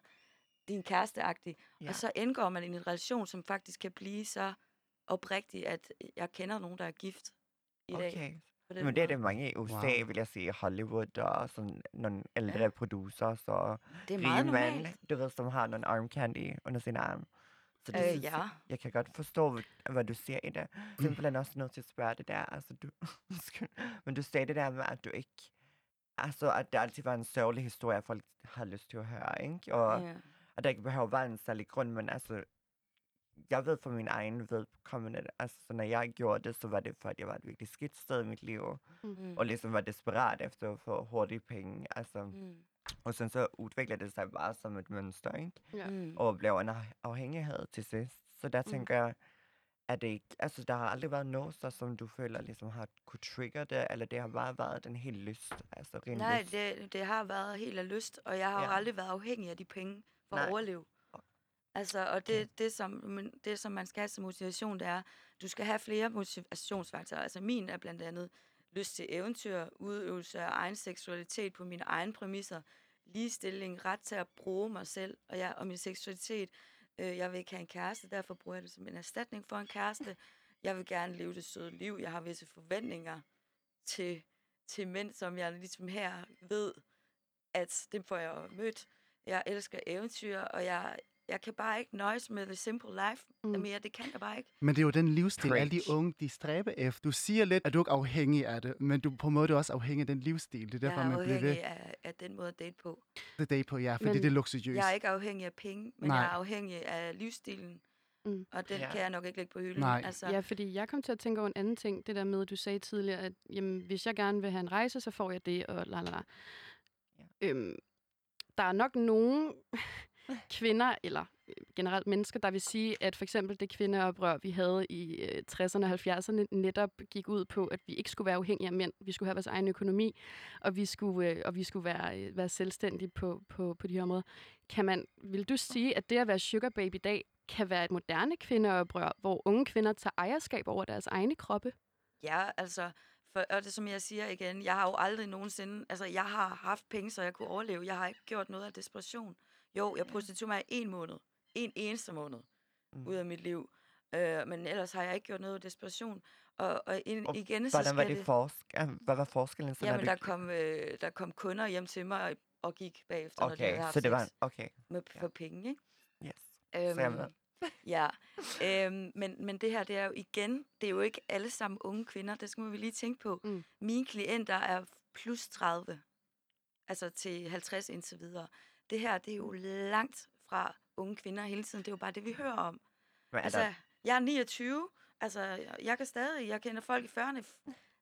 din kæresteagtig. Ja. Ja. Og så indgår man i en relation, som faktisk kan blive så oprigtig, at jeg kender nogen, der er gift i dag. Okay. Den Men det er det mange i USA, Wow. vil jeg sige, Hollywood og sådan nogle ældre producer, så det er meget normalt. du ved, som har nogle arm candy under sin arm. Så det Øh, synes, ja. jeg kan godt forstå, hvad- du siger i det. Simpelthen også nødt til at spørge det der, altså du, men du sagde det der med, at du ikke, altså at det altid var en sørgelig historie, folk har lyst til at høre, ikke? Og Ja. at der ikke behøver at være en særlig grund, men altså, jeg ved for min egen vedkommende, altså så når jeg gjorde det, så var det for, at jeg var et virkelig skidt sted i mit liv, Mm. og ligesom var desperat efter at få hurtige penge, altså, Mm. og sådan så udviklede det sig bare som et mønster, ikke? Ja. Mm. og blev en af- afhængighed til sidst. Så der Mm. tænker jeg, at det ikke, altså der har aldrig været noget, så, som du føler ligesom har kunne trigger det, eller det har bare været den helt lyst, altså ren Nej, lyst. det, det har været helt af lyst, og jeg har ja. jo Ja. aldrig været afhængig af de penge for Nej. at overleve. Altså, og det, det, som, det, som man skal have som motivation, det er, du skal have flere motivationsfaktorer. Altså, min er blandt andet lyst til eventyr, udøvelse af egen seksualitet på mine egne præmisser, ligestilling, ret til at bruge mig selv og, jeg, og min seksualitet. Øh, jeg vil ikke have en kæreste, derfor bruger jeg det som en erstatning for en kæreste. Jeg vil gerne leve det søde liv. Jeg har visse forventninger til, til mænd, som jeg ligesom her ved, at dem får jeg mødt. Jeg elsker eventyr, og jeg, jeg kan bare ikke nøjes med the simple life Mm. mere. Det kan jeg bare ikke. Men det er jo den livsstil, alle de Preach. unge, de stræber efter. Du siger lidt, at du ikke er afhængig af det, men du på en måde du er også afhængig af den livsstil. Det er derfor, jeg er man bliver ved afhængig af, af den måde at date på. det date på, ja, fordi Men det er luksuriøst. Jeg er ikke afhængig af penge, men Nej. jeg er afhængig af livsstilen. Mm. Og den Ja. kan jeg nok ikke lægge på hylden. Nej. Altså, Ja, fordi jeg kom til at tænke over en anden ting. Det der med, at du sagde tidligere, at jamen, hvis jeg gerne vil have en rejse, så får jeg det, og la la la. Ja. Øhm, der er nok nogle kvinder, eller øh, generelt mennesker, der vil sige, at for eksempel det kvindeoprør, vi havde i øh, 60'erne og 70'erne, netop gik ud på, at vi ikke skulle være afhængige af mænd. Vi skulle have vores egen økonomi, og vi skulle, øh, og vi skulle være, være selvstændige på, på, på de her områder. Kan man, vil du sige, at det at være sugar baby i dag, kan være et moderne kvindeoprør, hvor unge kvinder tager ejerskab over deres egne kroppe? Ja, altså, for, og det som jeg siger igen, jeg har jo aldrig nogensinde, altså jeg har haft penge, så jeg kunne overleve. Jeg har ikke gjort noget af desperation. Jo, jeg prostituerede mig en måned. En eneste måned Mm. ud af mit liv. Øh, men ellers har jeg ikke gjort noget af desperation. Og, og in, Og igen, så Hvordan var skal det forsk? Hvad var forskellen? Så Jamen, du der kom, øh, der kom kunder hjem til mig og, gik bagefter, når de Okay, havde haft så det var... sex Okay, med, ja. for penge, ikke? yes. jeg med. ja, øhm, men, men det her, det er jo igen, det er jo ikke alle sammen unge kvinder, det skal man vi lige tænke på. Mm. Mine klienter er plus 30, altså til 50 indtil videre. Det her, det er jo langt fra unge kvinder hele tiden, det er jo bare det, vi hører om. Er Altså, der, jeg er 29, altså, jeg, kan stadig, jeg kender folk i 40'erne,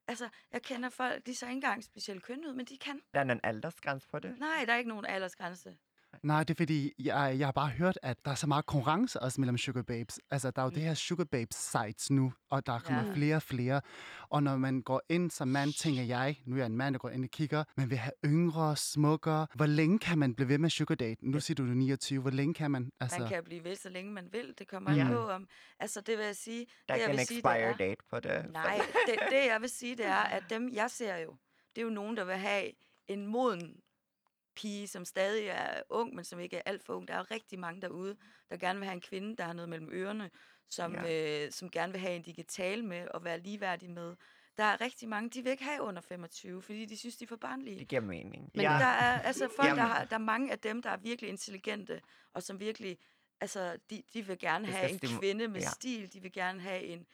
altså, jeg kender folk, de er så ikke engang specielt kønne ud, men de kan. der er en aldersgrænse på det? Nej, der er ikke nogen aldersgrænse. Nej, det er fordi, jeg, jeg har bare hørt, at der er så meget konkurrence også mellem sugar babes. Altså, der er jo Mm. det her sugar babes sites nu, og der kommer Ja. flere og flere. Og når man går ind som mand, tænker jeg, nu er jeg en mand, der går ind og kigger, man vil have yngre, smukkere. Hvor længe kan man blive ved med sugar date? Nu siger du, du er 29. Hvor længe kan man? Altså, Man kan blive ved, så længe man vil. Det kommer Ja. an på om... Altså, det vil jeg sige... Der er en vil sige, det expire er, date på det. Nej, det, det jeg vil sige, det er, at dem, jeg ser jo, det er jo nogen, der vil have en moden pige, som stadig er ung, men som ikke er alt for ung. Der er jo rigtig mange derude, der gerne vil have en kvinde, der har noget mellem ørerne, som, ja. øh, som gerne vil have en, de kan tale med og være ligeværdig med. Der er rigtig mange, de vil ikke have under 25, fordi de synes, de er for barnlige. Det giver mening. Men Ja. Der er altså folk, der, har, der er mange af dem, der er virkelig intelligente, og som virkelig, altså, de, de vil gerne have en kvinde med ja. stil, de vil gerne have en,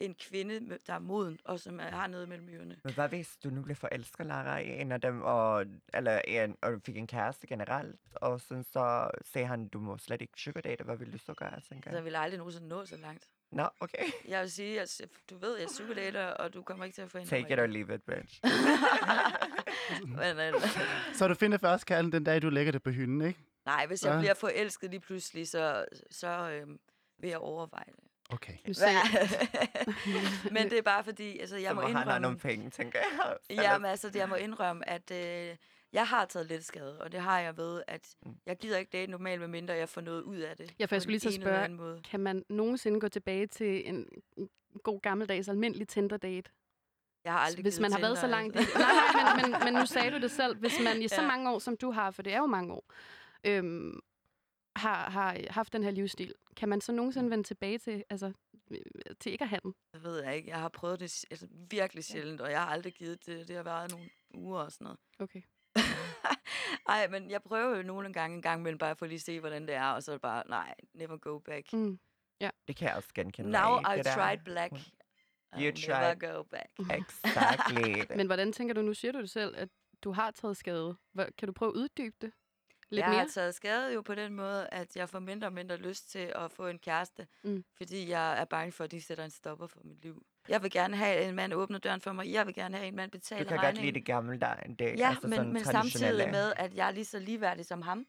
en kvinde, der er moden, og som er, har noget mellem ørerne. Men hvad hvis du nu blev forelsket, Lara, i en af dem, og, eller en, og du fik en kæreste generelt, og sådan så sagde han, du må slet ikke sugar date, hvad vil du så gøre, tænker Så jeg? jeg vil aldrig nogensinde nå så langt. Nå, okay. Jeg vil sige, at du ved, jeg er psykolater, og du kommer ikke til at få en Take it or leave it, bitch. Men, Så du finder først kærlen den dag, du lægger det på hylden, ikke? nej, hvis jeg Ja. bliver forelsket lige pludselig, så, så øh, vil jeg overveje det. Okay. Nu Men det er bare fordi, altså, jeg så må må han have indrømme... nogle penge, tænker jeg. Jamen, altså, det, jeg må indrømme, at øh, jeg har taget lidt skade, og det har jeg ved, at Mm. jeg gider ikke date normalt, medmindre jeg får noget ud af det. Ja, for jeg skulle lige eller spørge, anden måde. kan man nogensinde gå tilbage til en god gammeldags almindelig Tinder-date? Jeg har aldrig Hvis man har været så Tinder, langt altså. Nej, nej, men, men, men nu sagde du det selv. Hvis man i så Ja. mange år, som du har, for det er jo mange år, øhm, har, har haft den her livsstil, kan man så nogensinde vende tilbage til, altså, øh, til ikke at have den? Jeg ved jeg ikke. Jeg har prøvet det altså, virkelig sjældent, og jeg har aldrig givet det. Det har været nogle uger og sådan noget. Okay. Ej, men jeg prøver jo nogle gange en gang imellem bare for lige at se, hvordan det er, og så er det bare, nej, never go back. Mm. Det kan jeg også genkende Now i, tried black. Hun- I'll You never tried- go back. Exactly. Men hvordan tænker du, nu siger du det selv, at du har taget skade. Hvor, kan du prøve at uddybe det lidt jeg mere? har taget skade jo på den måde, at jeg får mindre og mindre lyst til at få en kæreste, Mm. fordi jeg er bange for, at de sætter en stopper for mit liv. Jeg vil gerne have, en mand åbner døren for mig. Jeg vil gerne have, en mand betaler Du kan godt regningen. lide det gamle der. Det, Ja, altså men, men samtidig med, at jeg er lige så ligeværdig som ham.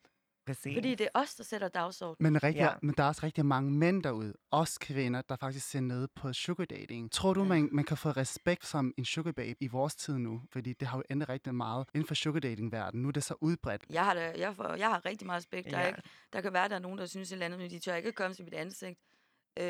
Præcis. Fordi det er os, der sætter dagsordenen. Men, rigtig, Ja. men der er også rigtig mange mænd derude, også kvinder, der faktisk ser ned på sugar dating. Tror du, Ja. man, man kan få respekt som en sugar babe i vores tid nu? Fordi det har jo ændret rigtig meget inden for sugar dating verden. Nu er det så udbredt. Jeg har, da, jeg, får, jeg har rigtig meget respekt. Der, er Ja. ikke, der kan være, der er nogen, der synes et eller andet, men de tør ikke komme til mit ansigt. Øh,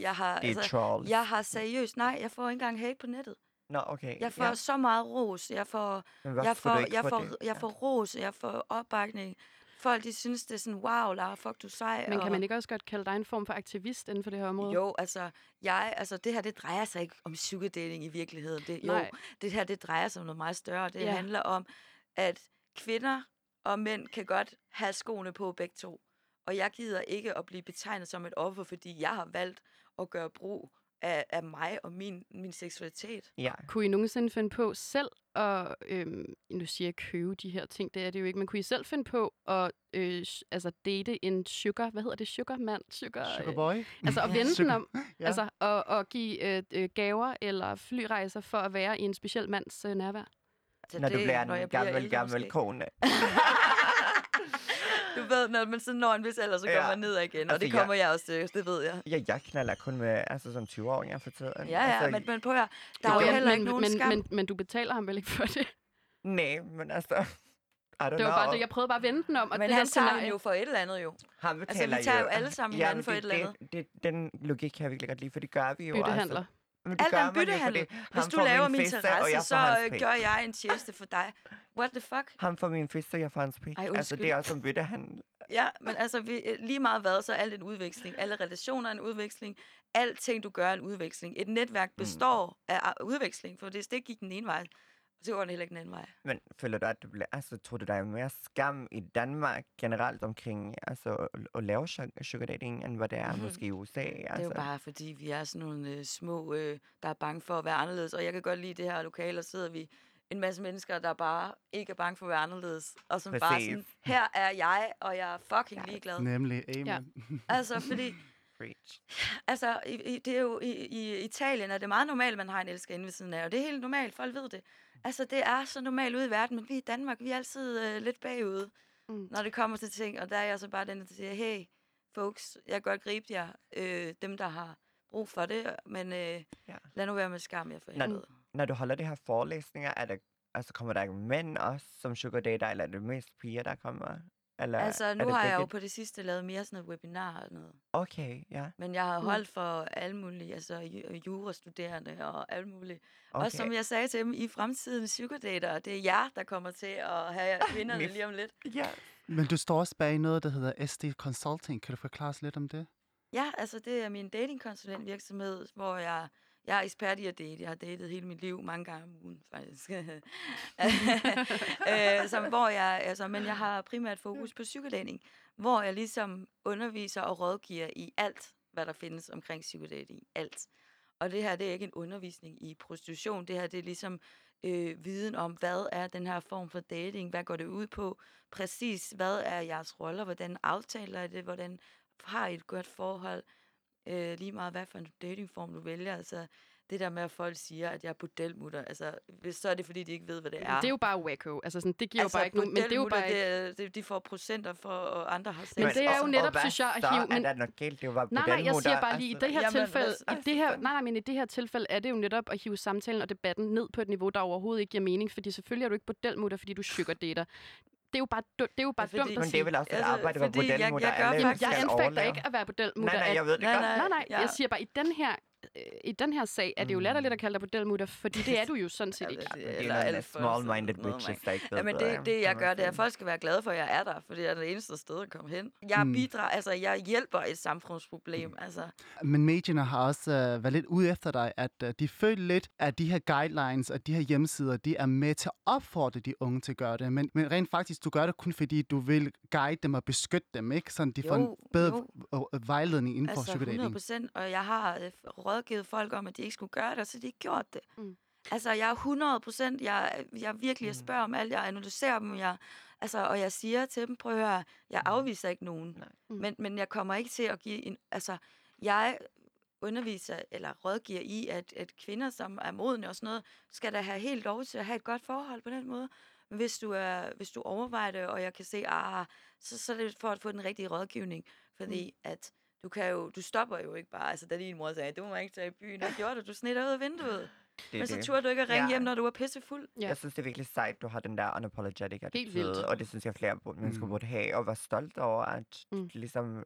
jeg, har, Det er altså, trolls. jeg har seriøst, nej, jeg får ikke engang hate på nettet. Nå, okay. Jeg får ja. så meget ros. Jeg får, jeg får du får, jeg får, det? jeg får ros, jeg får opbakning. Folk, de synes, det er sådan, wow, Lara, fuck, du er sej. Men og, kan man ikke også godt kalde dig en form for aktivist inden for det her område? Jo, altså, jeg, altså, det her, det drejer sig ikke om sugar dating i virkeligheden. Det, jo, Nej. det her, det drejer sig om noget meget større. Det ja. handler om, at kvinder og mænd kan godt have skoene på begge to. Og jeg gider ikke at blive betegnet som et offer, fordi jeg har valgt at gøre brug af, af mig og min, min seksualitet. Ja. Kunne I nogensinde finde på selv at, øhm, nu siger jeg købe de her ting, det er det jo ikke, men kunne I selv finde på at øh, altså date en sugar, hvad hedder det, sugarmand? Sugar, Sugar øh, boy? altså at vende den Sugar- om, Ja. altså og, og give øh, øh, gaver eller flyrejser for at være i en speciel mands øh, nærvær. Altså, Når du bliver en gammel, gammel kone. Du ved, når man så når en vis alder, så går Ja. man ned igen. Altså, Og det jeg- kommer jeg også til, det ved jeg. Ja, jeg knaller kun med altså, som 20-åringer for tiden. Ja, ja, altså, men, men prøv at der er Jo, ja, heller men, ikke nogen men, skam. men, men du betaler ham vel ikke for det? Nej, men altså... I don't Det know. var bare det, jeg prøvede bare at vende den om. Og Men det han der tager scenarie- jo for et eller andet jo. Han Altså, betaler vi tager jo alle sammen hinanden men for det, et eller det, det, den logik kan jeg virkelig godt lide, for det gør vi jo. byttehandler. Altså. Men det Alt er en byttehandel. Hvis du laver min jeg terrasse, så øh, gør jeg en tjeneste for dig. What the fuck? Han får min og jeg får hans penge. Ej, altså, det undskyld. er også en byttehandel. Ja, men altså vi, øh, lige meget hvad, så er alt en udveksling. Alle relationer er en udveksling. Alting, du gør, er en udveksling. Et netværk Mm. består af af udveksling, for hvis det gik den ene vej, så går den heller ikke den anden vej. Men føler du, at du bliver, altså, tror du, der er mere skam i Danmark generelt omkring altså, at, lave sugar dating, end hvad det er Mhm. måske i USA? Altså. Det er jo bare, fordi vi er sådan nogle øh, små, øh, der er bange for at være anderledes. Og jeg kan godt lide det her lokale, og sidder vi en masse mennesker, der bare ikke er bange for at være anderledes. Og som bare Præcis. sådan, her er jeg, og jeg er fucking ligeglad. Nemlig, amen. Ja. Altså, fordi Preach. Altså, i, i, det er jo i, i Italien er det meget normalt, at man har en elskerinde ved siden af, og det er helt normalt, folk ved det. Altså, det er så normalt ude i verden, men vi i Danmark, vi er altid øh, lidt bagud, Mm. når det kommer til ting, og der er jeg så bare den, der siger, hey, folks, jeg kan godt gribe jer, øh, dem, der har brug for det, men øh, Ja. lad nu være med skam, jeg for Når-. Når du holder de her forelæsninger, er der, altså, kommer der ikke mænd også som sugar dater, eller er det mest piger, der kommer? Eller Altså, nu har jeg jo på det sidste lavet mere sådan noget webinar og noget. Okay, ja. Men jeg har Mm. holdt for alle mulige, altså ju- jurastuderende og alle mulige Okay. Og som jeg sagde til dem, i fremtiden sugar dater, det er jer, der kommer til at have kvinderne Mit- lige om lidt. Ja. Men du står også bag noget, der hedder SD Consulting. Kan du forklare os lidt om det? Ja, altså det er min datingkonsulentvirksomhed, hvor jeg, jeg er ekspert i at date. Jeg har datet hele mit liv, mange gange om ugen faktisk. øh, som, hvor jeg, altså, men jeg har primært fokus på psykodating, hvor jeg ligesom underviser og rådgiver i alt, hvad der findes omkring psykodating. Alt. Og det her, det er ikke en undervisning i prostitution. Det her, det er ligesom øh, viden om, hvad er den her form for dating? Hvad går det ud på? Præcis, hvad er jeres roller? Hvordan aftaler I det? Hvordan har I et godt forhold? Øh, lige meget, hvad for en datingform du vælger. Altså, det der med, at folk siger, at jeg er bordelmutter, altså, hvis, så er det, fordi de ikke ved, hvad det er. Det er jo bare wacko. Altså, sådan, det giver altså, jo bare ikke nogen... Men det er jo bare... bordelmutter, det, er- de får procenter for, og andre har selv. Men det er jo netop, og synes jeg, at hive- men- Er der noget galt? Det er jo bare Nej, nej, jeg siger bare lige, i det her Jamen, tilfælde, hvad- i det her, nej, nej, men i det her tilfælde er det jo netop at hive samtalen og debatten ned på et niveau, der overhovedet ikke giver mening, fordi selvfølgelig er du ikke bordelmutter, fordi du sugar dater. Det er jo bare, du, det er jo bare fordi- dumt Men at det er sige. vel også et Altså, arbejde, hvor fordi jeg- jeg skal jeg anfægter ikke at være bordelmutter. Nej, nej, jeg ved det Nej, godt. nej. Nej, jeg siger bare, i den her, i den her sag er det jo latterligt at kalde dig bordelmutter, fordi det er du jo sådan set Ja, ikke. er eller for- small-minded man- der ikke ved Ja, men bedre, det, det kan jeg gør, det er, at folk skal være glade for, at jeg er der, for det er det eneste sted at komme hen. Jeg Mm. bidrager, altså jeg hjælper et samfundsproblem, altså. Men medierne har også uh, været lidt ude efter dig, at uh, de føler lidt, at de her guidelines og de her hjemmesider, de er med til at opfordre de unge til at gøre det. Men, men rent faktisk, du gør det kun fordi, du vil guide dem og beskytte dem, ikke? Sådan de får en Jo, bedre jo. vejledning inden for Altså sugar 100 dating. procent, og jeg har øh, rådgivet folk om, at de ikke skulle gøre det, og så har de ikke gjort det. Mm. Altså, jeg er 100 procent, jeg, jeg virkelig jeg spørger om alt, jeg analyserer dem, jeg, altså, og jeg siger til dem, prøv at høre, jeg afviser ikke nogen, Nej. Mm. men, men jeg kommer ikke til at give en, altså, jeg underviser eller rådgiver i, at, at kvinder, som er modne og sådan noget, skal da have helt lov til at have et godt forhold på den måde. Men hvis du, er, hvis du overvejer det, og jeg kan se, ah, så, så er det for at få den rigtige rådgivning. Fordi mm. at du kan jo, du stopper jo ikke bare. Altså, da din mor sagde, du må ikke tage i byen, hvad gjorde du? Du snitter ud af vinduet. Det Men så det. turde du ikke at ringe Ja. hjem, når du var pissefuld. Ja. Jeg synes, det er virkelig sejt, du har den der unapologetic attitude, og det synes jeg, flere mennesker Mm. burde have, og være stolt over, at Mm. ligesom,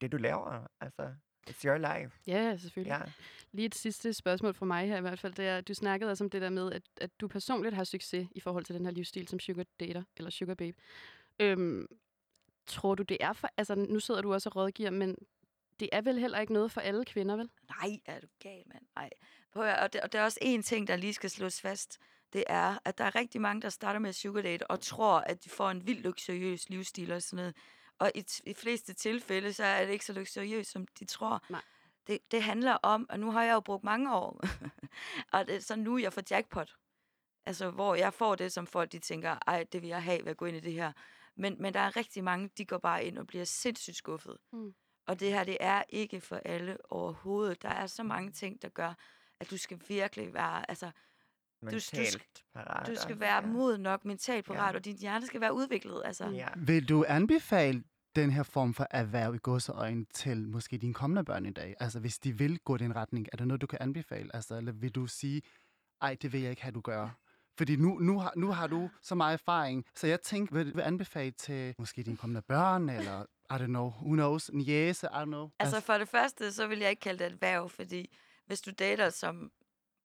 det du laver, altså, it's your life. Ja, selvfølgelig. Ja. Lige et sidste spørgsmål fra mig her i hvert fald, det er, du snakkede også om det der med, at, at du personligt har succes i forhold til den her livsstil som sugar dater, eller sugar babe. Øhm, tror du, det er for... Altså, nu sidder du også og rådgiver, men det er vel heller ikke noget for alle kvinder, vel? Nej, er du gal, mand? Nej. Prøv at, og, det, og der er også en ting, der lige skal slås fast. Det er, at der er rigtig mange, der starter med sugar date og tror, at de får en vild luksuriøs livsstil og sådan noget. Og i, i fleste tilfælde, så er det ikke så luksuriøst, som de tror. Nej. Det, det handler om, og nu har jeg jo brugt mange år, og det, så nu er jeg får jackpot. Altså, hvor jeg får det, som folk de tænker, ej, det vil jeg have ved at gå ind i det her. Men, men der er rigtig mange, de går bare ind og bliver sindssygt skuffet. Mm. Og det her, det er ikke for alle overhovedet. Der er så mange ting, der gør, at du skal virkelig være, altså, du skal- Mentalt parat. du skal være ja. moden nok, mentalt parat, Ja. og din hjerne skal være udviklet. Altså. Ja. Vil du anbefale den her form for erhverv i godseøjne til måske dine kommende børn i dag? Altså, hvis de vil gå den retning, er det noget, du kan anbefale? Altså, eller vil du sige, ej, det vil jeg ikke have, du gør? Fordi nu, nu, har, nu har du så meget erfaring, så jeg tænker, vil du anbefale til måske dine kommende børn, eller, I don't know, who knows, en jæse, I don't know. Altså for det første, så vil jeg ikke kalde det et værv, fordi hvis du dater som,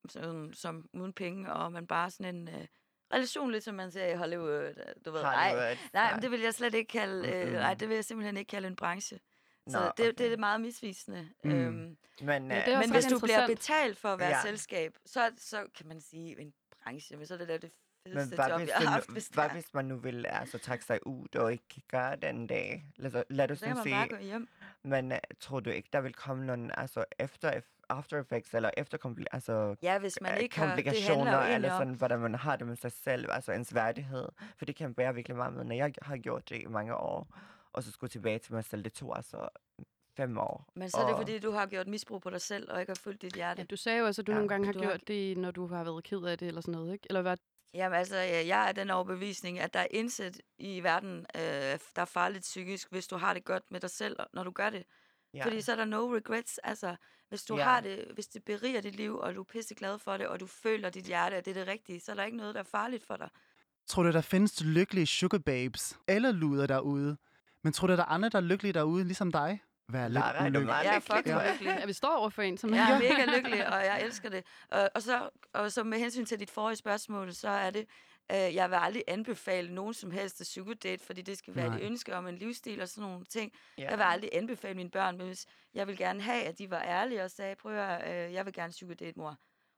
som, som uden penge, og man bare sådan en uh, relation, lidt som man ser i Hollywood, øh, du ved, nej, nej, men det vil jeg slet ikke kalde, øh, nej, det vil jeg simpelthen ikke kalde en branche. Så Nå, det, det okay. er meget misvisende. Mm. Øhm, Men, Men øh, det Men hvis du bliver betalt for at være Ja. ja. selskab, så, så kan man sige en branche, men så er det da det men hvad job, hvis, jeg har haft. Hvis det hvad hvis man nu vil altså, trække sig ud og ikke gøre den dag? Lad, lad os nu man bare gå hjem. men uh, tror du ikke, der vil komme nogle altså, efter, after effects eller efter altså, Ja, hvis man øh, ikke har... Det komplikationer, egentlig eller om... sådan, hvordan man har det med sig selv, altså ens værdighed. For det kan bære virkelig meget med, når jeg har gjort det i mange år, og så skulle tilbage til mig selv, det tog altså fem år. Men så er det, og- fordi du har gjort misbrug på dig selv, og ikke har fulgt dit hjerte. Ja, du sagde jo også, at du Ja, nogle gange har du har- gjort det, når du har været ked af det, eller sådan noget, ikke? Eller hvad? Jamen altså, øh, jeg er den overbevisning, at der er indsat i verden, øh, der er farligt psykisk, hvis du har det godt med dig selv, når du gør det. Ja. Fordi så er der no regrets. Altså, hvis du Ja. har det, hvis det beriger dit liv, og du er pisse glad for det, og du føler dit hjerte, at det er det rigtige, så er der ikke noget, der er farligt for dig. Tror du, der findes lykkelige sugar babes eller luder derude? Men tror du, der er andre, der er lykkelige derude, ligesom dig? Vær Lara, er du lykkelig. meget Jeg er lykkelig? fucking Ja. lykkelig. Ja, vi står over for en, som Jeg er... er mega lykkelig, og jeg elsker det. Og, og, så, og så med hensyn til dit forrige spørgsmål, så er det, øh, jeg vil aldrig anbefale nogen som helst at sugar date, fordi det skal være Nej. et ønske om en livsstil og sådan nogle ting. Ja. Jeg vil aldrig anbefale mine børn, men hvis jeg vil gerne have, at de var ærlige og sagde, prøv at øh, jeg vil gerne sugar date mor.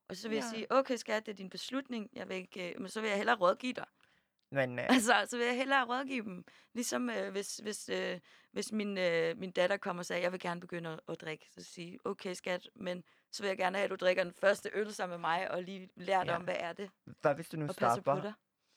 Og så vil ja. jeg sige, okay skat, det er din beslutning, jeg vil ikke, øh, men så vil jeg hellere rådgive dig. Men øh, Altså, så vil jeg hellere rådgive dem. Ligesom øh, hvis, hvis, øh, hvis min, øh, min datter kommer og siger, jeg vil gerne begynde at, at drikke. Så sige, okay skat, men så vil jeg gerne have, at du drikker den første øl sammen med mig, og lige lærer dig Ja. om, hvad er det, hvad hvis du nu og stopper?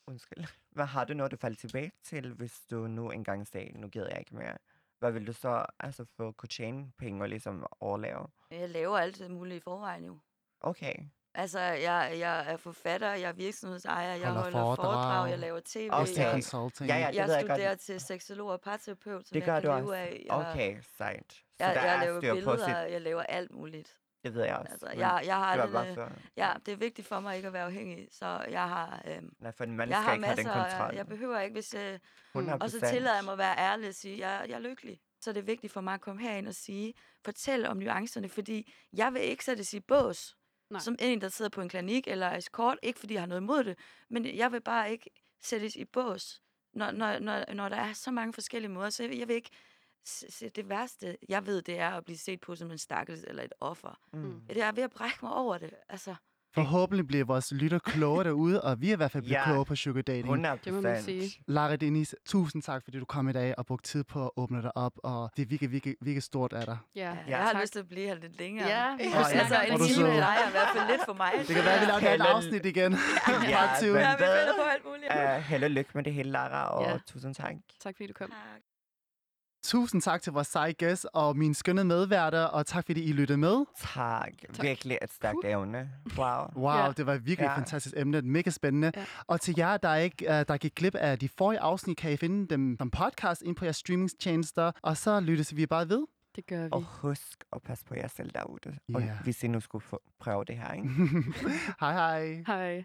Undskyld. Hvad har du noget, du falder tilbage til, hvis du nu engang sagde, nu gider jeg ikke mere? Hvad vil du så altså få kunne tjene penge og ligesom overleve? Jeg laver alt muligt i forvejen jo. Okay. Altså, jeg, jeg er forfatter, jeg er virksomhedsejer, jeg Holder holder foredrag, foredrag. jeg laver tv, Okay. Jeg, consulting. Ja, ja, det jeg ved jeg godt. studerer til seksolog og parterapeut, som Det gør jeg du kan leve også. af. Jeg, Okay, sejt. Så jeg, der jeg er laver billeder, sit... jeg laver alt muligt. Det ved jeg også. Altså, jeg, jeg har det bare for... ja, det er vigtigt for mig ikke at være afhængig, så jeg har, øhm, Nej, for man jeg skal har ikke have den masser, jeg, kontrol. jeg behøver ikke, hvis, øh, 100%. og så tillader jeg mig at være ærlig og sige, jeg, jeg er lykkelig. Så er det vigtigt for mig at komme herind og sige, fortæl om nuancerne, fordi jeg vil ikke sættes i bås, Nej. som en, der sidder på en klinik eller er escort, ikke fordi jeg har noget imod det, men jeg vil bare ikke sættes i bås, når, når, når, når der er så mange forskellige måder. Så jeg vil, jeg vil ikke se, se det værste, jeg ved, det er at blive set på som en stakkels eller et offer. Mm. Det er ved at brække mig over det. Altså, Forhåbentlig bliver vores lytter klogere derude, og vi er i hvert fald blevet Ja. klogere på sugar dating. 100 Det må man sige. Lara Denise, tusind tak, fordi du kom i dag og brugte tid på at åbne dig op, og det er virkelig, virkelig, virkelig stort af dig. Ja, ja, Ja, jeg har tak. lyst til at blive her lidt længere. Ja, og vi snakker altså, om en time med så- dig er i hvert fald lidt for mig. Det kan være, at vi laver et og- afsnit igen. Ja, men Ja, vi finder på alt muligt. Uh, held og lykke med det hele, Lara, og Ja. tusind tak. Tak fordi du kom. Tak. Tusind tak til vores seje gæst og mine skønne medværter, og tak fordi I lyttede med. Tak. Tak. Virkelig et stærkt Puh. evne. Wow. Wow, Ja. det var virkelig et Ja. fantastisk emne. Mega spændende. Ja. Og til jer, der ikke uh, der gik glip af de forrige afsnit, kan I finde dem som podcast ind på jeres streamingtjenester. Og så lyttes vi bare ved. Det gør vi. Og husk at passe på jer selv derude. Og Ja. hvis I nu skulle prøve det her, ikke? hej hej. Hej.